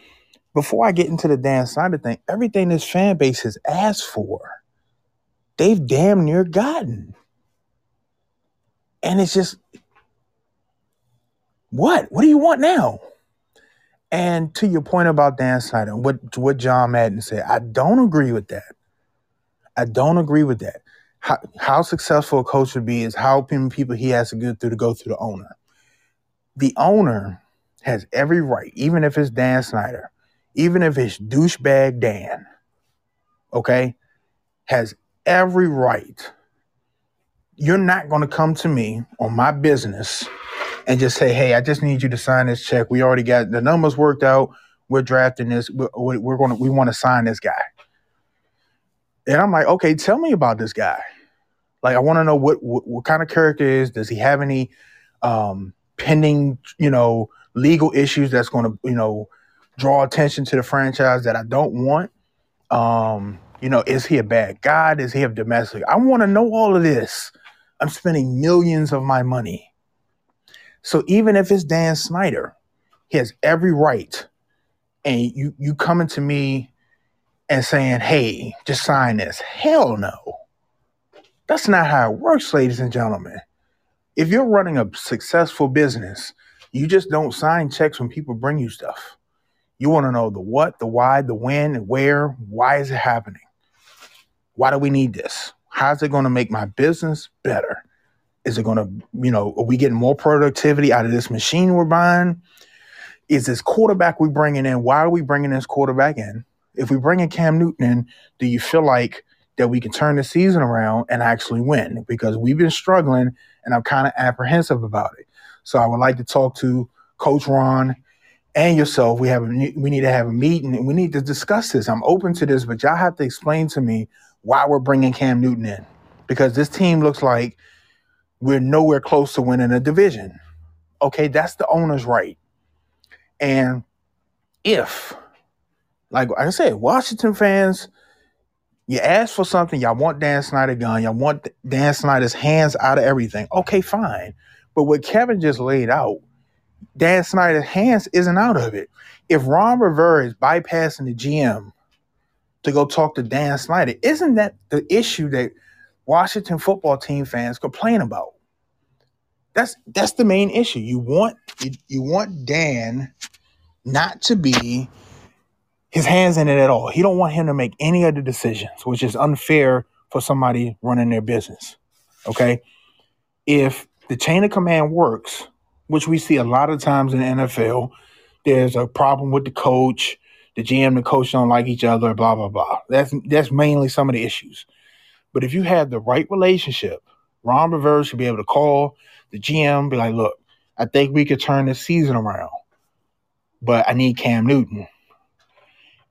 before I get into the Dan Snyder thing, everything this fan base has asked for, they've damn near gotten. And it's just, what? What do you want now? And to your point about Dan Snyder, what what John Madden said, I don't agree with that. I don't agree with that. How, how successful a coach would be is how many people he has to go through to go through the owner. The owner has every right, even if it's Dan Snyder, even if it's douchebag Dan, okay, has every right. You're not going to come to me on my business and just say, "Hey, I just need you to sign this check. We already got the numbers worked out. We're drafting this. We're, we're going to we want to sign this guy." And I'm like, "Okay, tell me about this guy. Like, I want to know what, what what kind of character is. Does he have any um, pending, you know, legal issues that's going to, you know, draw attention to the franchise that I don't want? Um, you know, is he a bad guy? Is he a domestic? I want to know all of this. I'm spending millions of my money so even if it's Dan Snyder, he has every right. And you you coming to me and saying, "Hey, just sign this." Hell no. That's not how it works, ladies and gentlemen. If you're running a successful business, you just don't sign checks when people bring you stuff. You want to know the what, the why, the when, and where. Why is it happening? Why do we need this? How's it going to make my business better? Is it going to, you know, are we getting more productivity out of this machine we're buying? Is this quarterback we're bringing in? Why are we bringing this quarterback in? If we bring in Cam Newton in, do you feel like that we can turn the season around and actually win? Because we've been struggling and I'm kind of apprehensive about it. So I would like to talk to Coach Ron and yourself. We have a, we need to have a meeting and we need to discuss this. I'm open to this, but y'all have to explain to me why we're bringing Cam Newton in because this team looks like we're nowhere close to winning a division. Okay, that's the owner's right. And if, like I said, Washington fans, you ask for something, y'all want Dan Snyder gone, y'all want Dan Snyder's hands out of everything. Okay, fine. But what Kevin just laid out, Dan Snyder's hands isn't out of it. If Ron Rivera is bypassing the GM to go talk to Dan Snyder, isn't that the issue that Washington football team fans complain about. That's that's the main issue. You want you, you want Dan not to be his hands in it at all. He don't want him to make any of the decisions, which is unfair for somebody running their business. Okay? If the chain of command works, which we see a lot of times in the NFL, there's a problem with the coach, the GM, the coach don't like each other, blah blah blah. That's that's mainly some of the issues. But if you have the right relationship, Ron Rivera should be able to call the GM, be like, look, I think we could turn this season around, but I need Cam Newton.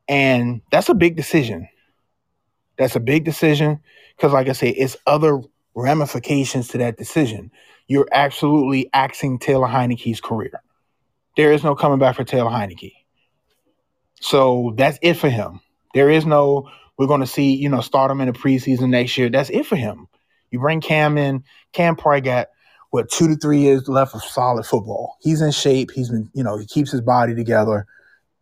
And that's a big decision. That's a big decision because, like I said, it's other ramifications to that decision. You're absolutely axing Taylor Heinicke's career. There is no coming back for Taylor Heinicke. So that's it for him. There is no we're going to see, you know, start him in the preseason next year. That's it for him. You bring Cam in. Cam probably got what two to three years left of solid football. He's in shape. He's been, you know, he keeps his body together.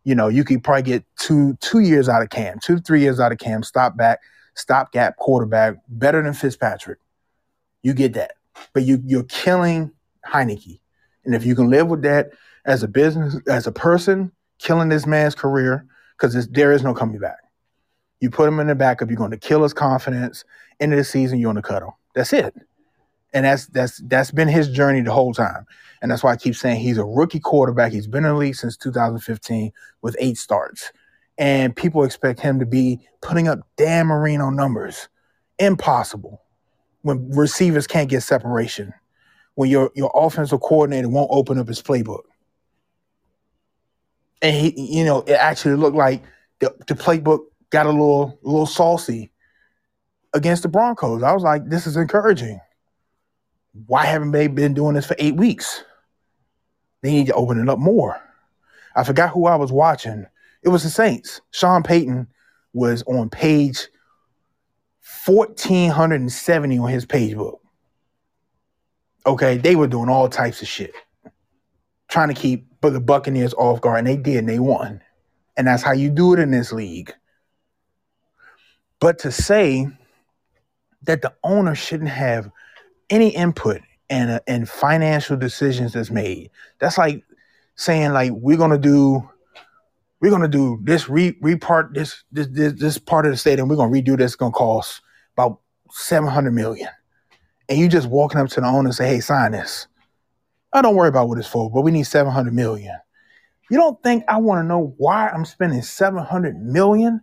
You know, you could probably get two two years out of Cam, two to three years out of Cam. Stop back, stopgap quarterback, better than Fitzpatrick. You get that, but you you're killing Heinicke, and if you can live with that as a business, as a person, killing this man's career because there is no coming back. You put him in the backup, you're going to kill his confidence. End of the season, you're to cut him. That's it. And that's that's that's been his journey the whole time. And that's why I keep saying he's a rookie quarterback. He's been in the league since 2015 with eight starts. And people expect him to be putting up Dan Marino numbers. Impossible. When receivers can't get separation. When your your offensive coordinator won't open up his playbook. And he, you know, it actually looked like the, the playbook got a little a little saucy against the Broncos. I was like, this is encouraging. Why haven't they been doing this for eight weeks? They need to open it up more. I forgot who I was watching. It was the Saints. Sean Payton was on page fourteen hundred and seventy on his page book. Okay, they were doing all types of shit, trying to keep but the Buccaneers off guard, and they did, and they won. And that's how you do it in this league. But to say that the owner shouldn't have any input in uh, in financial decisions that's made, that's like saying like we're gonna do we're gonna do this re repart this this this, this part of the stadium. We're gonna redo this. It's gonna cost about seven hundred million. And you just walking up to the owner and say, "Hey, sign this." I don't worry about what it's for, but we need 700 million. You don't think I want to know why I'm spending 700 million?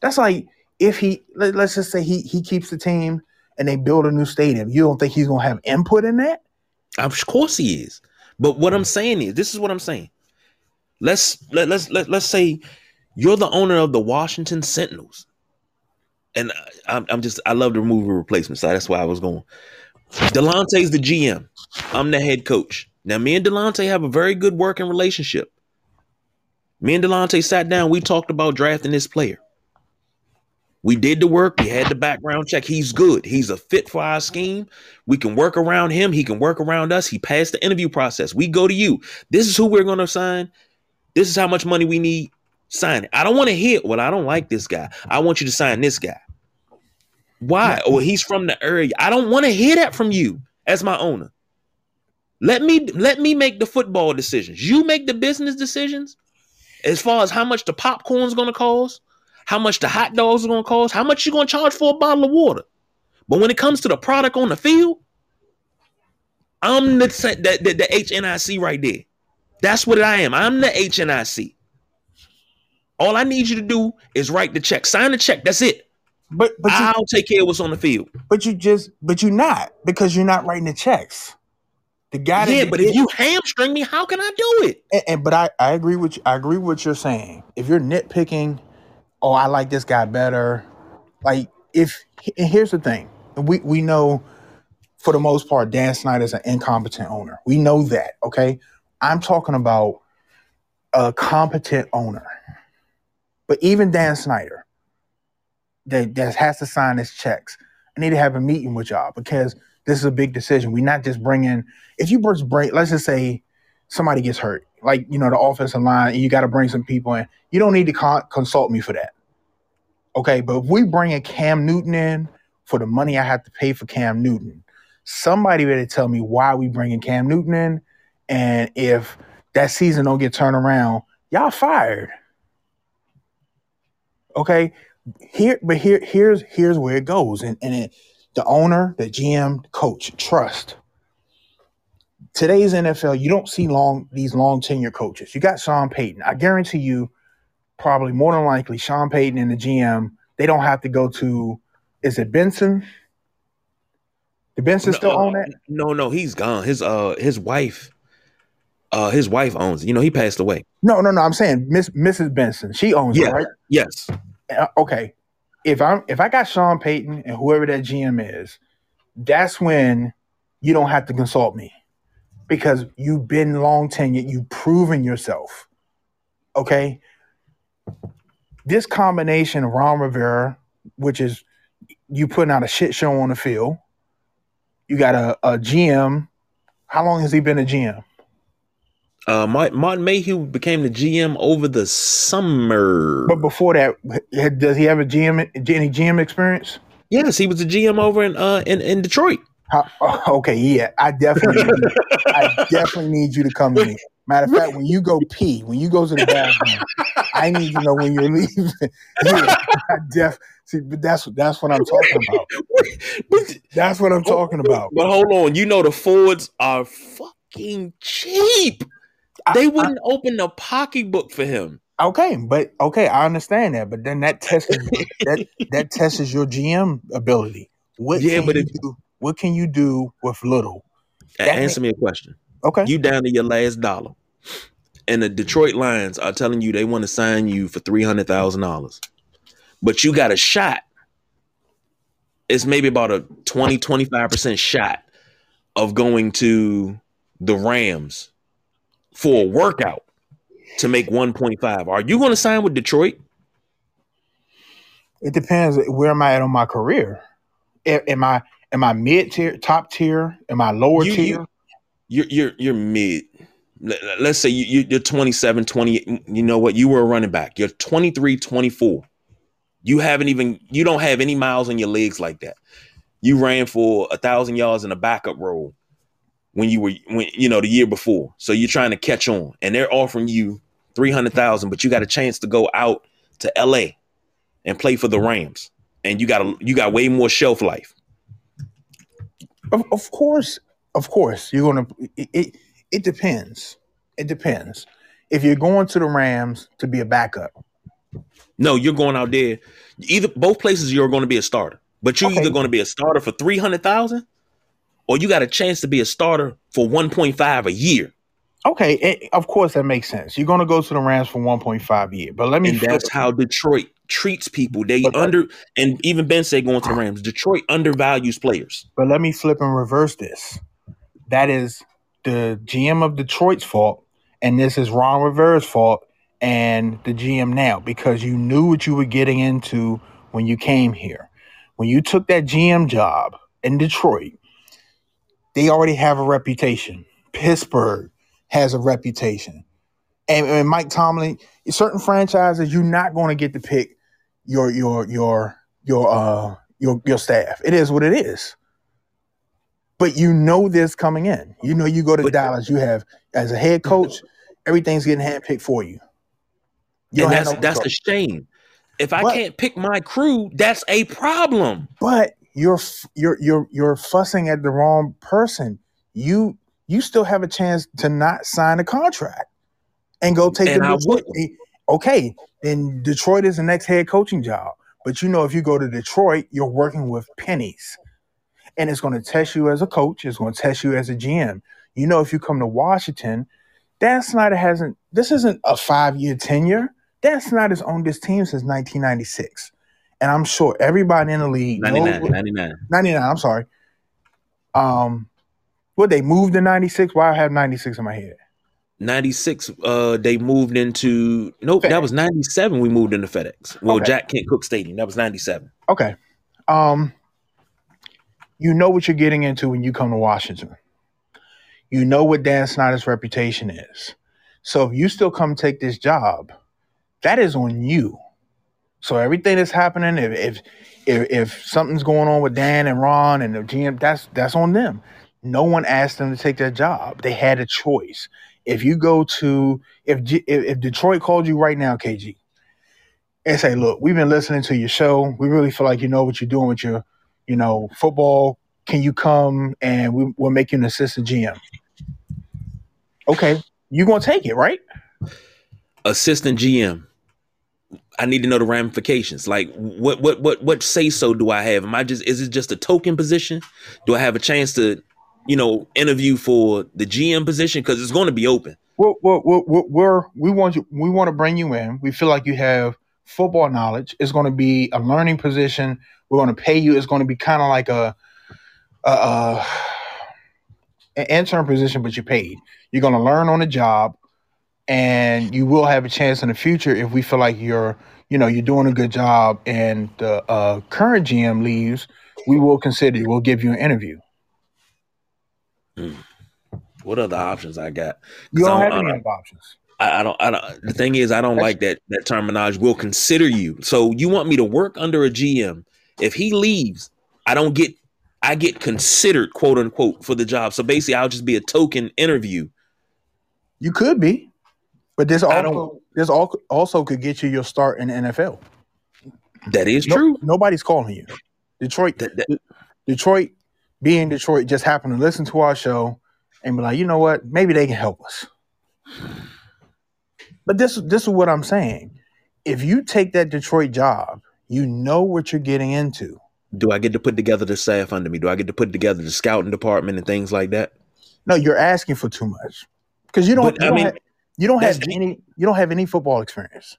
That's like if he let, us just say he he keeps the team and they build a new stadium. You don't think he's going to have input in that? Of course he is. But what I'm saying is, this is what I'm saying. Let's let, let's let, let's say you're the owner of the Washington Sentinels. And I'm, I'm just I love to remove a replacement, so that's why I was going. Delonte's the GM. I'm the head coach. Now, me and Delonte have a very good working relationship. Me and Delonte sat down. We talked about drafting this player. We did the work. We had the background check. He's good. He's a fit for our scheme. We can work around him. He can work around us. He passed the interview process. We go to you. This is who we're going to sign. This is how much money we need. Sign it. I don't want to hear, well, I don't like this guy. I want you to sign this guy. Why? Or oh, he's from the area. I don't want to hear that from you as my owner. Let me let me make the football decisions. You make the business decisions as far as how much the popcorn's going to cost, how much the hot dogs are going to cost, how much you're going to charge for a bottle of water. But when it comes to the product on the field, I'm the the, the, the HNIC right there. That's what I am. I'm the HNIC. All I need you to do is write the check, sign the check. That's it. But but I'll you, take care of what's on the field. But you just but you're not because you're not writing the checks. The guy Yeah, but if you hamstring me, how can I do it? And, and, but I, I agree with you, I agree with what you're saying. If you're nitpicking, oh, I like this guy better. Like if and here's the thing. We we know for the most part, Dan Snyder is an incompetent owner. We know that, okay? I'm talking about a competent owner. But even Dan Snyder, that, that has to sign his checks. I need to have a meeting with y'all because this is a big decision. We're not just bringing, if you just bring, let's just say somebody gets hurt, like, you know, the offensive line, and you got to bring some people in. You don't need to con- consult me for that. Okay. But if we bring a Cam Newton in for the money I have to pay for Cam Newton, somebody better tell me why we bringing Cam Newton in. And if that season don't get turned around, y'all fired. Okay here, but here, here's here's where it goes, and and it, the owner, the GM, coach, trust. Today's NFL, you don't see long these long tenure coaches. You got Sean Payton. I guarantee you, probably more than likely, Sean Payton and the GM, they don't have to go to. Is it Benson? The Benson no, still own that? No, no, he's gone. His uh, his wife, uh, his wife owns. It. You know, he passed away. No, no, no. I'm saying Miss Mrs. Benson. She owns yeah. it, right? Yes. Uh, okay, if I'm if I got Sean Payton and whoever that GM is, that's when you don't have to consult me because you've been long tenured, you've proven yourself. Okay. This combination of Ron Rivera, which is you putting out a shit show on the field, you got a, a GM. How long has he been a GM? Uh, Martin Mayhew became the GM over the summer. But before that, does he have a GM any GM experience? Yes, he was a GM over in uh in, in Detroit. How, oh, okay, yeah, I definitely, need, I definitely need you to come me. Matter of fact, when you go pee, when you go to the bathroom, I need to know when you're leaving. yeah, I def see, but that's that's what I'm talking about. That's what I'm talking about. But hold on, you know the Fords are fucking cheap they wouldn't I, open the pocketbook for him. Okay, but okay, I understand that, but then that tests that that tests your GM ability. What yeah, but if, do, what can you do with little? That answer me a question. Okay, you down to your last dollar, and the Detroit Lions are telling you they want to sign you for three hundred thousand dollars, but you got a shot. It's maybe about a 20 25 percent shot of going to the Rams for a workout to make 1.5. Are you going to sign with Detroit? It depends. Where am I at on my career? Am I am I mid tier, top tier? Am I lower You- tier? you- You're you're you're mid. Let- Let's say you, you you're 27, 20. You know what? You were a running back. You're 23, 24. You haven't even you don't have any miles on your legs like that. You ran for a thousand yards in a backup role when you were when you know the year before. So you're trying to catch on, and they're offering you three hundred thousand, but you got a chance to go out to L.A. and play for the Rams, and you got a, you got way more shelf life. Of, of course, of course, you're gonna. It, it it depends. It depends. If you're going to the Rams to be a backup, No, you're going out there. Either both places you're going to be a starter, but you're Okay. either going to be a starter for three hundred thousand, or you got a chance to be a starter for one point five a year. okay, it, of course that makes sense. You're gonna go to the Rams for 1.5 a year, but let me. And that's how Detroit treats people. They But under and even Ben said going to the Rams. Detroit undervalues players. But let me flip and reverse this. That is the GM of Detroit's fault, and this is Ron Rivera's fault and the GM now because you knew what you were getting into when you came here. When you took that GM job in Detroit, they already have a reputation. Pittsburgh has a reputation. And, and Mike Tomlin, certain franchises, you're not going to get to pick your your your your uh your your staff. It is what it is. But you know this coming in. You know you go to But- Dallas, you have as a head coach, everything's getting handpicked for you. You and that's no that's a shame. If I But- can't pick my crew, that's a problem. but you're you're you're you're fussing at the wrong person. You you still have a chance to not sign a contract and go take And the Detroit. Okay, then Detroit is the next head coaching job. But you know, if you go to Detroit, you're working with pennies, and it's going to test you as a coach. It's going to test you as a GM. You know, if you come to Washington, Dan Snyder hasn't. This isn't a five year tenure. Dan Snyder's owned this team since 1996, and I'm sure everybody in the league 99, what- 99. 99, I'm sorry. Um, what they moved to 96? Why I have 96 in my head? 96 uh they moved into nope that was 97 we moved into FedEx well Okay. Jack Kent Cooke Stadium that was 97 Okay. Um, you know what you're getting into when you come to Washington. You know what Dan Snyder's reputation is. So if you still come take this job, that is on you. So everything that's happening, if if if, if something's going on with Dan and Ron and the GM, that's that's on them. No one asked them to take that job. They had a choice. If you go to if G, if, if Detroit called you right now, KG, and say, "Look, we've been listening to your show. We really feel like you know what you're doing with your, you know, football. Can you come and we, we'll make you an assistant GM?" Okay, you gonna take it, right? assistant GM I need to know the ramifications like what what what what say so do I have am I just is it just a token position do I have a chance to you know interview for the GM position because it's going to be open We're, we're, we're, we want you. We want to bring you in. We feel like you have football knowledge. It's going to be a learning position. We're going to pay you. It's going to be kind of like a, a, a an intern position, but you're paid. You're going to learn on the job, and you will have a chance in the future if we feel like you're, you know, you're doing a good job, and the uh, current GM leaves. We will consider you. We'll give you an interview. what other options I got you don't have don't- any I other options. I, I don't. I don't. The thing is, I don't like that that terminology. Will consider you. So you want me to work under a GM? If he leaves, I don't get. I get considered, quote unquote, for the job. So basically, I'll just be a token interview. You could be, but this also this also could get you your start in the NFL. That is No- true. nobody's calling you. Detroit, That, that, Detroit, being Detroit, just happened to listen to our show and be like, you know what? Maybe they can help us. But this this is what I'm saying. If you take that Detroit job, you know what you're getting into. do I get to put together the staff under me? Do I get to put together the scouting department and things like that? No, you're asking for too much because you don't. But, you don't mean, have, you don't have G- any. You don't have any football experience.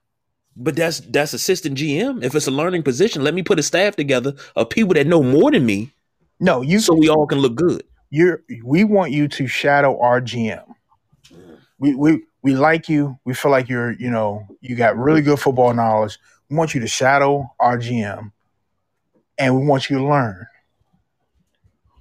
But that's that's assistant GM. If it's a learning position, let me put a staff together of people that know more than me, No, you. so we all can look good. you're we want you to shadow our GM. We we we like you. We feel like you're, you know, you got really good football knowledge. We want you to shadow our GM and we want you to learn.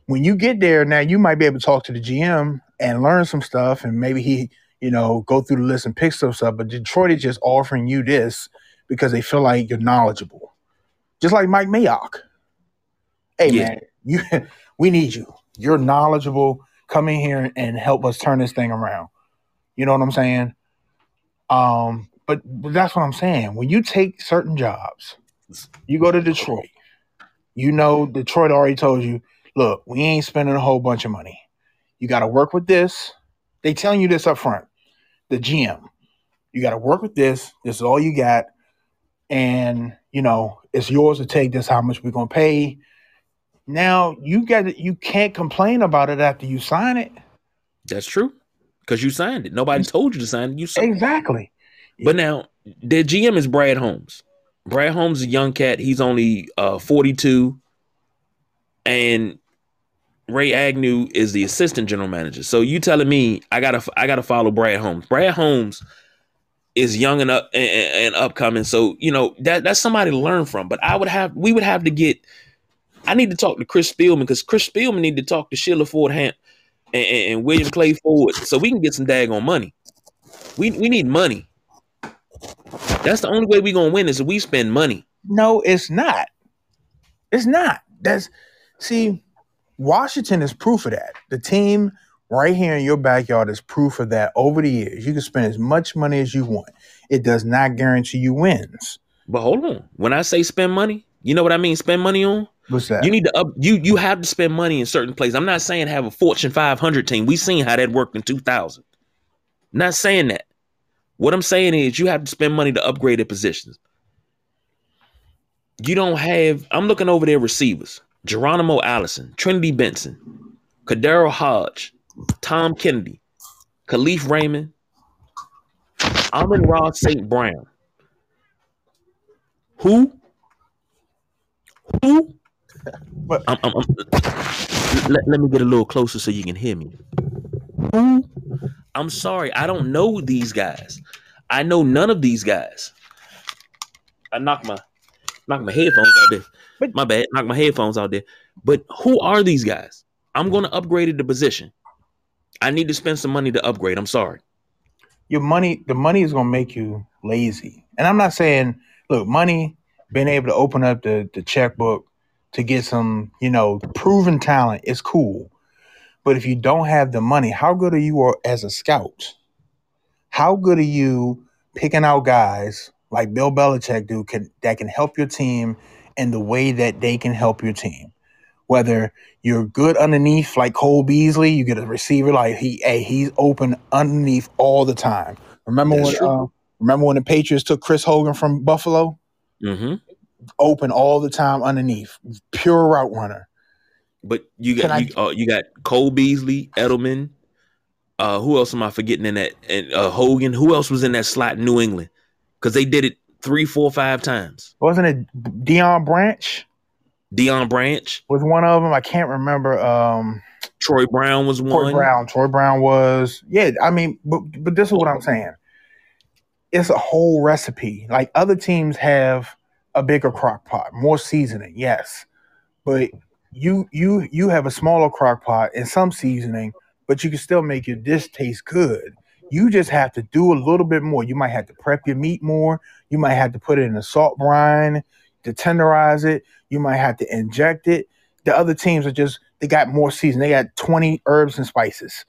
when you get there, now you might be able to talk to the GM and learn some stuff, and maybe he, you know, go through the list and pick some stuff. But Detroit is just offering you this because they feel like you're knowledgeable, just like Mike Mayock. Hey Yeah. man, you, we need you. You're knowledgeable. Come in here and help us turn this thing around. You know what I'm saying? Um, but, but that's what I'm saying. When you take certain jobs, you go to Detroit. You know, Detroit already told you, look, we ain't spending a whole bunch of money. You got to work with this. They telling you this up front. The GM, you got to work with this. This is all you got, and you know it's yours to take. This how much we're gonna pay. Now you got it. You can't complain about it after you sign it. That's true. Because you signed it. Nobody told you to sign it. You signed it. Exactly. But now the GM is Brad Holmes. Brad Holmes is a young cat. He's only uh 42. And Ray Agnew is the assistant general manager. So you telling me I gotta I gotta follow Brad Holmes. Brad Holmes is young and up and, and upcoming. So you know that that's somebody to learn from. But I would have we would have to get. I need to talk to Chris Spielman because Chris Spielman need to talk to Sheila Ford Hamp and, and, William Clay Ford so we can get some daggone money. We we need money. That's the only way we gonna win is if we spend money. No, it's not. It's not. That's see, Washington is proof of that. The team right here in your backyard is proof of that. Over the years, you can spend as much money as you want. It does not guarantee you wins. But hold on. When I say spend money, you know what I mean? Spend money on? What's that? You need to up you you have to spend money in certain places. I'm not saying have a Fortune 500 team. We seen how that worked in 2000. not saying that. What I'm saying is you have to spend money to upgrade their positions. You don't have I'm looking over their receivers. Geronimo Allison, Trinity Benson, KhaDarel Hodge, Tom Kennedy, Kalif Raymond, Amon-Ra St. Brown. Who? Who? But- I'm, I'm, I'm- let, let me get a little closer so you can hear me. Who? I'm sorry, I don't know these guys. I know none of these guys. I knocked my knocked my headphones out there. But- my bad, knock my headphones out there. But who are these guys? I'm going to upgrade the position. I need to spend some money to upgrade. I'm sorry. your money, the money is gonna make you lazy. And I'm not saying, look, money, being able to open up the, the checkbook to get some, you know, proven talent is cool. But if you don't have the money, how good are you as a scout? How good are you picking out guys like Bill Belichick do can that can help your team in the way that they can help your team? Whether you're good underneath like Cole Beasley, you get a receiver like he hey, he's open underneath all the time. Remember That's when uh, remember when the Patriots took Chris Hogan from Buffalo? hmm Open all the time underneath. Pure route runner. But you Can got I- you, uh, you got Cole Beasley, Edelman. Uh, who else am I forgetting in that? And uh, Hogan. Who else was in that slot in New England? Because they did it three, four, five times. Wasn't it Deion Branch? Deion Branch, Was one of them. I can't remember. Um Troy Brown was Troy one. Brown. Troy Brown was yeah. I mean, but but this is what I'm saying. It's a whole recipe. Like other teams have a bigger crock pot, more seasoning, yes, but you you you have a smaller crock pot and some seasoning, but you can still make your dish taste good. You just have to do a little bit more. You might have to prep your meat more. You might have to put it in a salt brine to tenderize it. You might have to inject it. The other teams are just they got more season. They got 20 herbs and spices.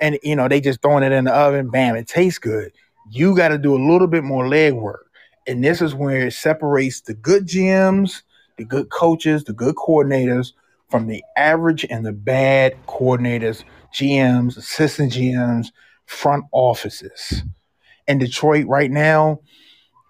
And you know, they just throwing it in the oven, bam, it tastes good. You got to do a little bit more legwork. And this is where it separates the good GMs, the good coaches, the good coordinators from the average and the bad coordinators, GMs, assistant GMs, front offices. In Detroit right now,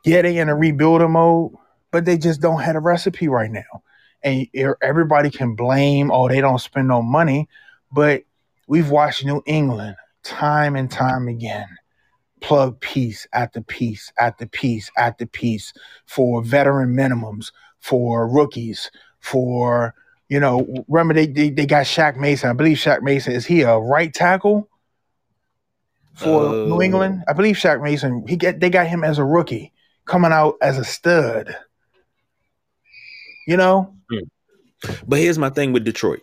yeah, they in a rebuilder mode, but they just don't have a recipe right now and everybody can blame, oh, they don't spend no money. But we've watched New England time and time again plug piece after piece after piece after piece for veteran minimums, for rookies, for, you know, remember they, they, they got Shaq Mason. I believe Shaq Mason is he a right tackle for Uh, New England? I believe Shaq Mason, he get they got him as a rookie coming out as a stud. You know? But here's my thing with Detroit.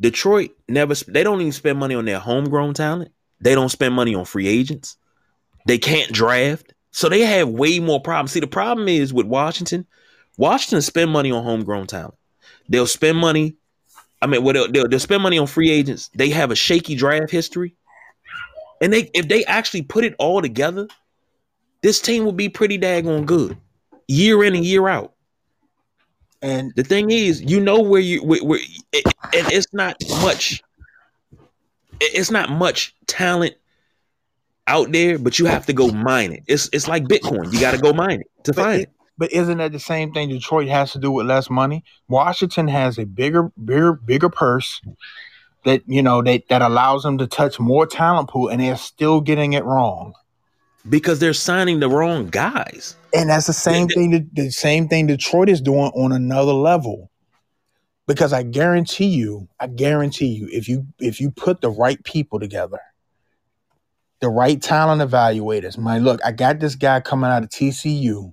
Detroit never they don't even spend money on their homegrown talent. They don't spend money on free agents. They can't draft. So they have way more problems. See, the problem is with Washington, Washington spend money on homegrown talent. They'll spend money. I mean, well, they'll, they'll, they'll spend money on free agents. They have a shaky draft history, and they if they actually put it all together, this team will be pretty daggone good, year in and year out. And The thing is, you know where you where, where it, and it's not much. It's not much talent out there, but you have to go mine it. It's it's like Bitcoin. You got to go mine it to But find it- it. But isn't that the same thing Detroit has to do with less money? Washington has a bigger, bigger, bigger purse that you know that that allows them to touch more talent pool, and they're still getting it wrong. because they're signing the wrong guys. And that's the same thing. That, the same thing Detroit is doing on another level. Because I guarantee you, I guarantee you, if you if you put the right people together, the right talent evaluators, my look, I got this guy coming out of TCU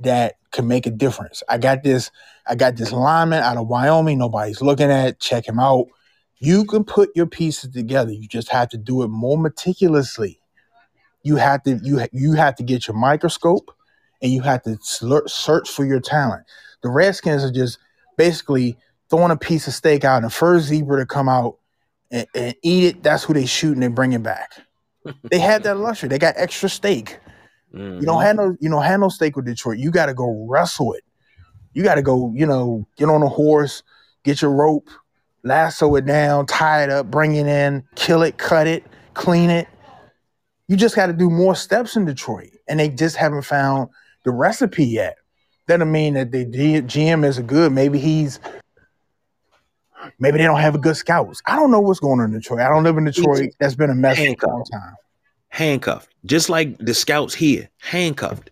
that can make a difference. I got this, I got this lineman out of Wyoming. Nobody's looking at. Check him out. You can put your pieces together. You just have to do it more meticulously. You have to you ha- you have to get your microscope and you have to slur- search for your talent. The Redskins are just basically throwing a piece of steak out, and the first zebra to come out and, and eat it, that's who they shoot and they bring it back. they had that luxury. They got extra steak. You Mm-hmm. don't have no you don't have no steak with Detroit. You got to go wrestle it. You got to go, you know, get on a horse, get your rope, lasso it down, tie it up, bring it in, kill it, cut it, clean it. You just got to do more steps in Detroit, and they just haven't found the recipe yet. Doesn't mean that the GM isn't good. Maybe he's maybe they don't have a good scouts. I don't know what's going on in Detroit. I don't live in Detroit. That's been a mess for a long time. handcuffed, just like the scouts here, handcuffed.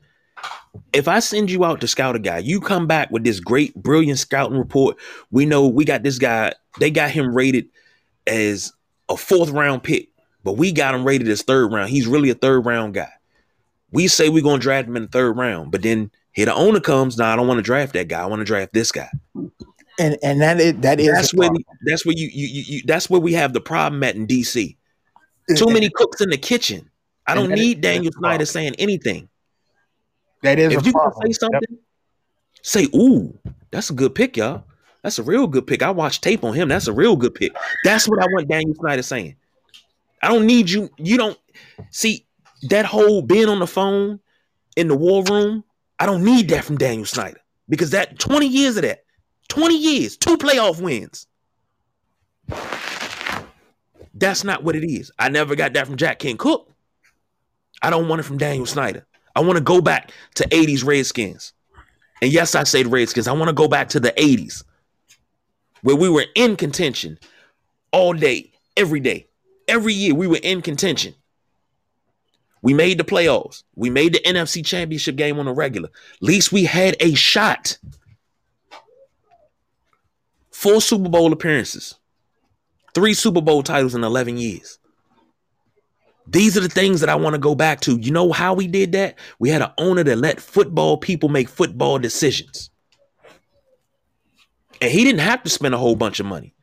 If I send you out to scout a guy, you come back with this great, brilliant scouting report. We know we got this guy, they got him rated as a fourth round pick, but we got him rated as third round. He's really a third round guy. We say we're going to draft him in the third round, but then here the owner comes, nah, I don't want to draft that guy. I want to draft this guy. And and that is that is That's where problem. that's where you, you you you that's where we have the problem at in DC. Too many cooks in the kitchen. I don't need Daniel Snyder saying anything. That is if you gonna say something, say, "Ooh, that's a good pick, y'all. That's a real good pick. I watched tape on him. That's a real good pick." That's what I want Daniel Snyder saying. I don't need you. You don't see that whole being on the phone in the war room. I don't need that from Daniel Snyder because that twenty years of that, twenty years, two playoff wins. That's not what it is. I never got that from Jack Kent Cooke. I don't want it from Daniel Snyder. I want to go back to 80s Redskins. And yes, I say the Redskins. I want to go back to the 80s where we were in contention all day, every day. Every year we were in contention. We made the playoffs. We made the NFC championship game on a regular. At least we had a shot. Four Super Bowl appearances, three Super Bowl titles in 11 years. These are the things that I want to go back to. You know how we did that? We had an owner that let football people make football decisions. And he didn't have to spend a whole bunch of money,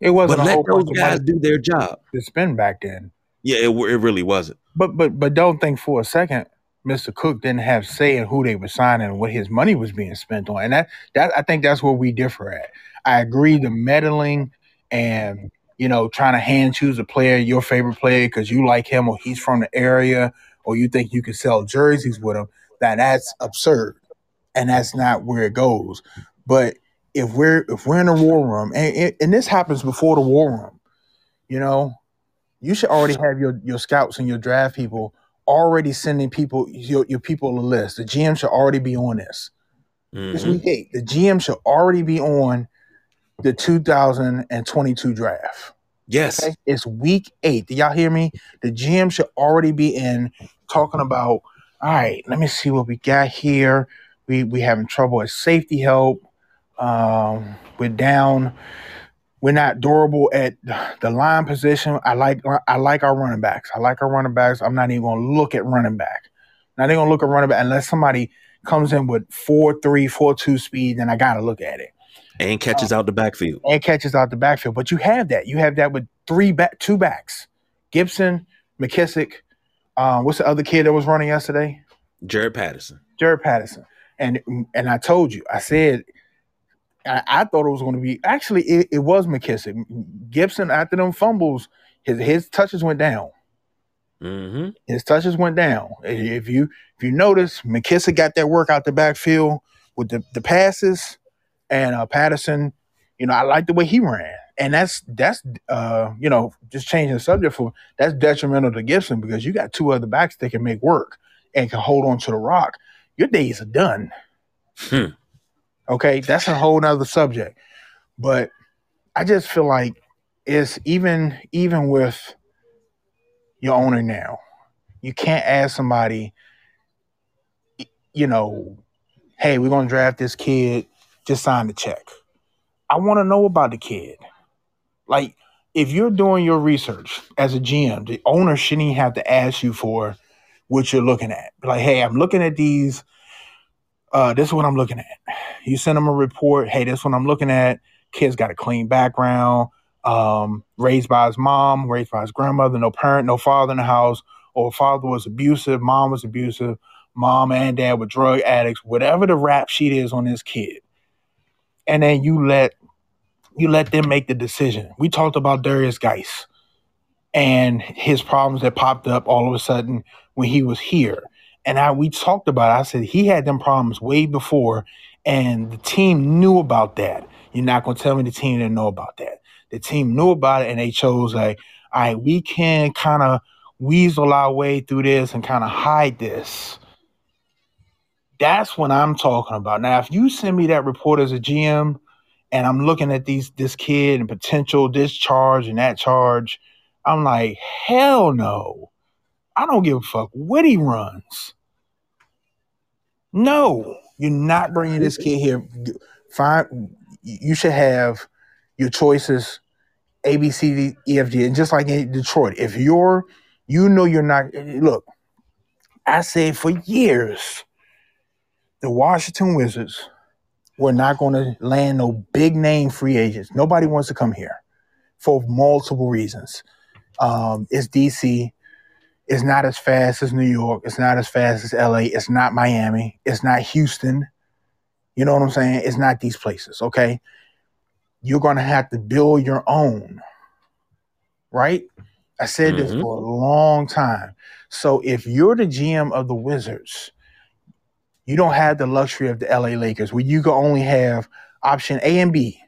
It wasn't but a let whole those bunch guys do their job. to spend back then. Yeah, it, it really wasn't. But but but don't think for a second, Mr. Cooke didn't have say in who they were signing and what his money was being spent on. And that that I think that's where we differ at. I agree the meddling and you know trying to hand choose a player, your favorite player, because you like him or he's from the area or you think you can sell jerseys with him. That that's absurd, and that's not where it goes. But if we're if we're in a war room, and, and- this happens before the war room, you know, you should already have your your scouts and your draft people already sending people your, your people a list. The GM should already be on this. It's Mhm. week eight. The GM should already be on the 2022 draft. Yes. Okay? It's week eight. Do y'all hear me? The GM should already be in talking about, all right, let me see what we got here. We we having trouble with safety help. Um, we're down. We're not durable at the line position. I like I like our running backs. I like our running backs. I'm not even gonna look at running back. Not even gonna look at running back unless somebody comes in with four three, four two speed, then I gotta look at it. and catches out the backfield. and catches out the backfield. But you have that. You have that with three back, two backs: Gibson, McKissic. Um, what's the other kid that was running yesterday? Jaret Patterson. Jaret Patterson. And and I told you, I said, I, I thought it was going to be actually it, it was McKissic. Gibson after them fumbles, his his touches went down. Mm-hmm. His touches went down. If you if you notice, McKissic got that work out the backfield with the, the passes, and uh, Patterson, you know, I like the way he ran, and that's that's uh, you know just changing the subject for that's detrimental to Gibson because you got two other backs that can make work and can hold on to the rock. Your days are done. Hmm. Okay, that's a whole nother subject, but I just feel like it's even even with your owner now. You can't ask somebody, you know, hey, we're gonna draft this kid, just sign the check. I want to know about the kid. Like, if you're doing your research as a GM, the owner shouldn't even have to ask you for what you're looking at. Like, hey, I'm looking at these. Uh, this is what I'm looking at. You send them a report. Hey, this is what I'm looking at. Kid's got a clean background. Um, raised by his mom, raised by his grandmother, no parent, no father in the house, or father was abusive, mom was abusive, mom and dad were drug addicts, whatever the rap sheet is on this kid. And then you let you let them make the decision. We talked about Derrius Guice and his problems that popped up all of a sudden when he was here. And I we talked about it. I said he had them problems way before, and the team knew about that. You're not gonna tell me the team didn't know about that. The team knew about it and they chose like, all right, we can kind of weasel our way through this and kind of hide this. That's what I'm talking about. Now, if you send me that report as a GM and I'm looking at these this kid and potential discharge and that charge, I'm like, hell no. I don't give a fuck what he runs. No, you're not bringing this kid here. Fine, you should have your choices A, B, C, D, E, F, G, and just like in Detroit, if you're, you know, you're not. Look, I said for years, the Washington Wizards were not going to land no big name free agents. Nobody wants to come here for multiple reasons. Um, it's DC. It's not as fast as New York. It's not as fast as LA. It's not Miami. It's not Houston. You know what I'm saying? It's not these places, okay? You're going to have to build your own, right? I said this Mhm. for a long time. So if you're the GM of the Wizards, you don't have the luxury of the LA Lakers where you can only have option A and B.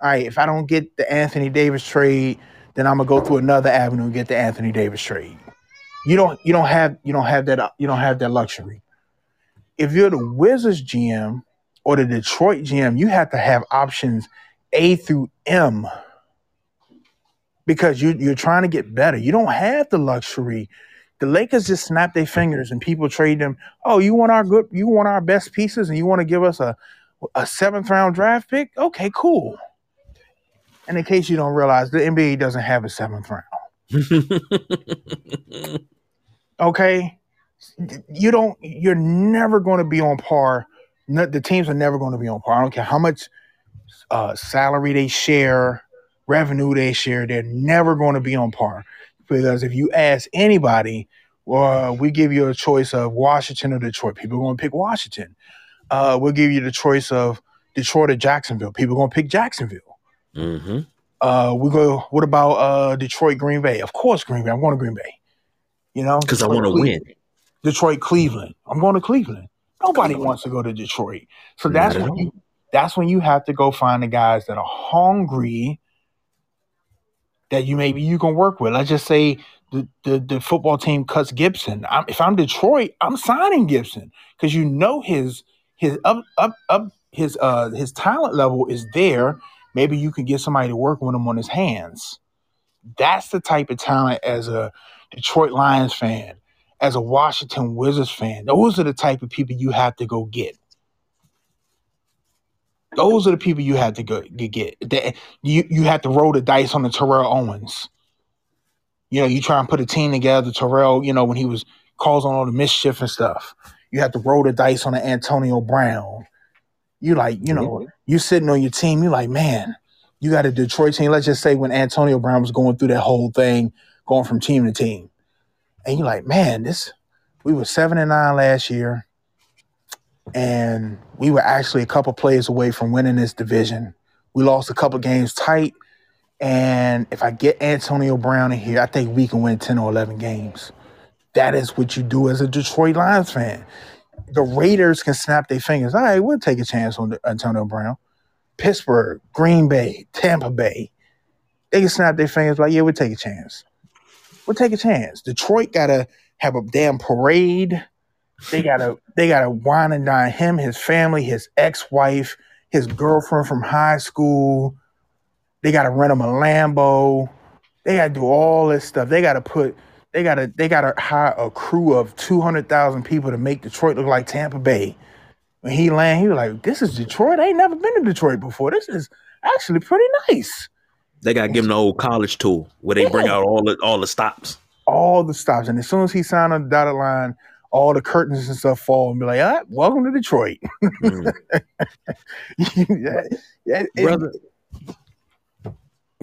All right, if I don't get the Anthony Davis trade, then I'm gonna go through another avenue and get the Anthony Davis trade. You don't you don't have you don't have that uh, you don't have that luxury. If you're the Wizards GM or the Detroit GM, you have to have options A through M because you you're trying to get better. You don't have the luxury. The Lakers just snap their fingers and people trade them. Oh, you want our good you want our best pieces and you want to give us a a seventh round draft pick? Okay, cool. And in case you don't realize, the NBA doesn't have a seventh round. Okay, you don't. You're never going to be on par. No, the teams are never going to be on par. I don't care how much uh, salary they share, revenue they share. They're never going to be on par because if you ask anybody, well, we give you a choice of Washington or Detroit. People are going to pick Washington. Uh, we'll give you the choice of Detroit or Jacksonville. People are going to pick Jacksonville. hmm Uh, we go. What about uh, Detroit, Green Bay? Of course, Green Bay. I'm going to Green Bay. You know, Because I want to win. Detroit, Cleveland. I'm going to Cleveland. Nobody wants to go to Detroit. So that's when you that's when you have to go find the guys that are hungry that you maybe you can work with. Let's just say the the, the football team cuts Gibson. I'm, if I'm Detroit, I'm signing Gibson because you know his his up up up his uh his talent level is there. Maybe you can get somebody to work with him on his hands. That's the type of talent as a Detroit Lions fan, as a Washington Wizards fan. Those are the type of people you have to go get. Those are the people you have to go get. You you have to roll the dice on the Terrell Owens. You know, you try and put a team together. Terrell, you know, when he was causing all the mischief and stuff, you have to roll the dice on the Antonio Brown. You like, you know, mm-hmm. you sitting on your team, you like, man, you got a Detroit team. Let's just say when Antonio Brown was going through that whole thing, going from team to team. And you're like, man, this we were seven and nine last year. And we were actually a couple plays away from winning this division. We lost a couple games tight. And if I get Antonio Brown in here, I think we can win 10 or 11 games. That is what you do as a Detroit Lions fan. The Raiders can snap their fingers. All right, we'll take a chance on uh, Antonio Brown. Pittsburgh, Green Bay, Tampa Bay, they can snap their fingers like, yeah, we'll take a chance. We'll take a chance. Detroit gotta have a damn parade. They gotta they gotta wine and dine him, his family, his ex-wife, his girlfriend from high school. They gotta rent him a Lambo. They gotta do all this stuff. They gotta put they gotta they gotta hire a crew of two hundred thousand people to make Detroit look like Tampa Bay. When he land, he was like, "This is Detroit. I ain't never been to Detroit before. This is actually pretty nice." They gotta give him the old college tour where they bring out all the all the stops. All the stops, and as soon as he signed on the dotted line, all the curtains and stuff fall and be like, "All right, welcome to Detroit." Mm. yeah, yeah, it- Brother,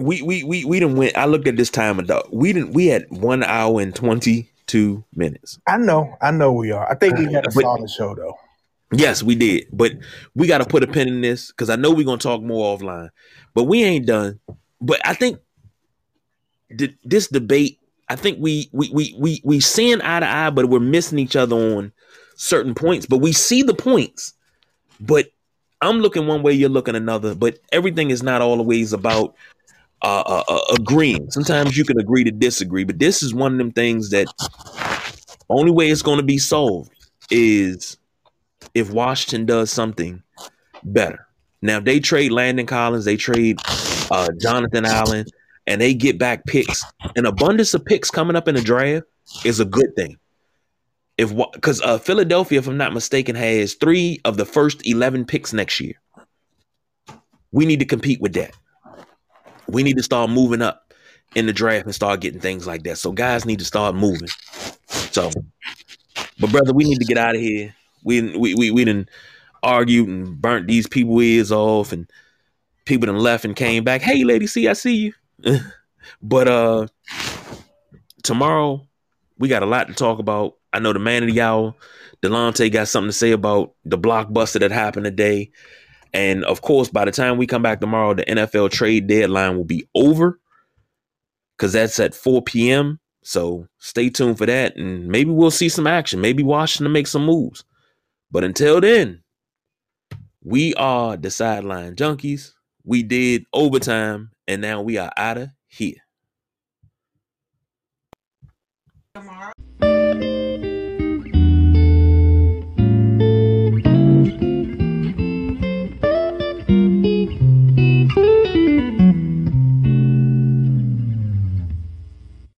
we we we we didn't win. I looked at this time and we didn't. We had one hour and twenty two minutes. I know, I know we are. I think we had a But- solid show though. Yes, we did, but we got to put a pin in this because I know we're gonna talk more offline. But we ain't done. But I think th- this debate. I think we we we we we seeing eye to eye, but we're missing each other on certain points. But we see the points. But I'm looking one way, you're looking another. But everything is not always about uh, uh, agreeing. Sometimes you can agree to disagree. But this is one of them things that only way it's going to be solved is if Washington does something better. Now if they trade Landon Collins, they trade uh, Jonathan Allen, and they get back picks. An abundance of picks coming up in the draft is a good thing. If because uh, Philadelphia, if I'm not mistaken, has three of the first eleven picks next year. We need to compete with that. We need to start moving up in the draft and start getting things like that. So guys need to start moving. So, but brother, we need to get out of here. We we we we done argued and burnt these people ears off, and people done left and came back. Hey, lady, see, I see you. but uh, tomorrow we got a lot to talk about. I know the man of the hour, Delonte, got something to say about the blockbuster that happened today. And of course, by the time we come back tomorrow, the NFL trade deadline will be over because that's at 4 p.m. So stay tuned for that, and maybe we'll see some action. Maybe Washington make some moves. But until then, we are the sideline junkies. We did overtime, and now we are out of here. tomorrow.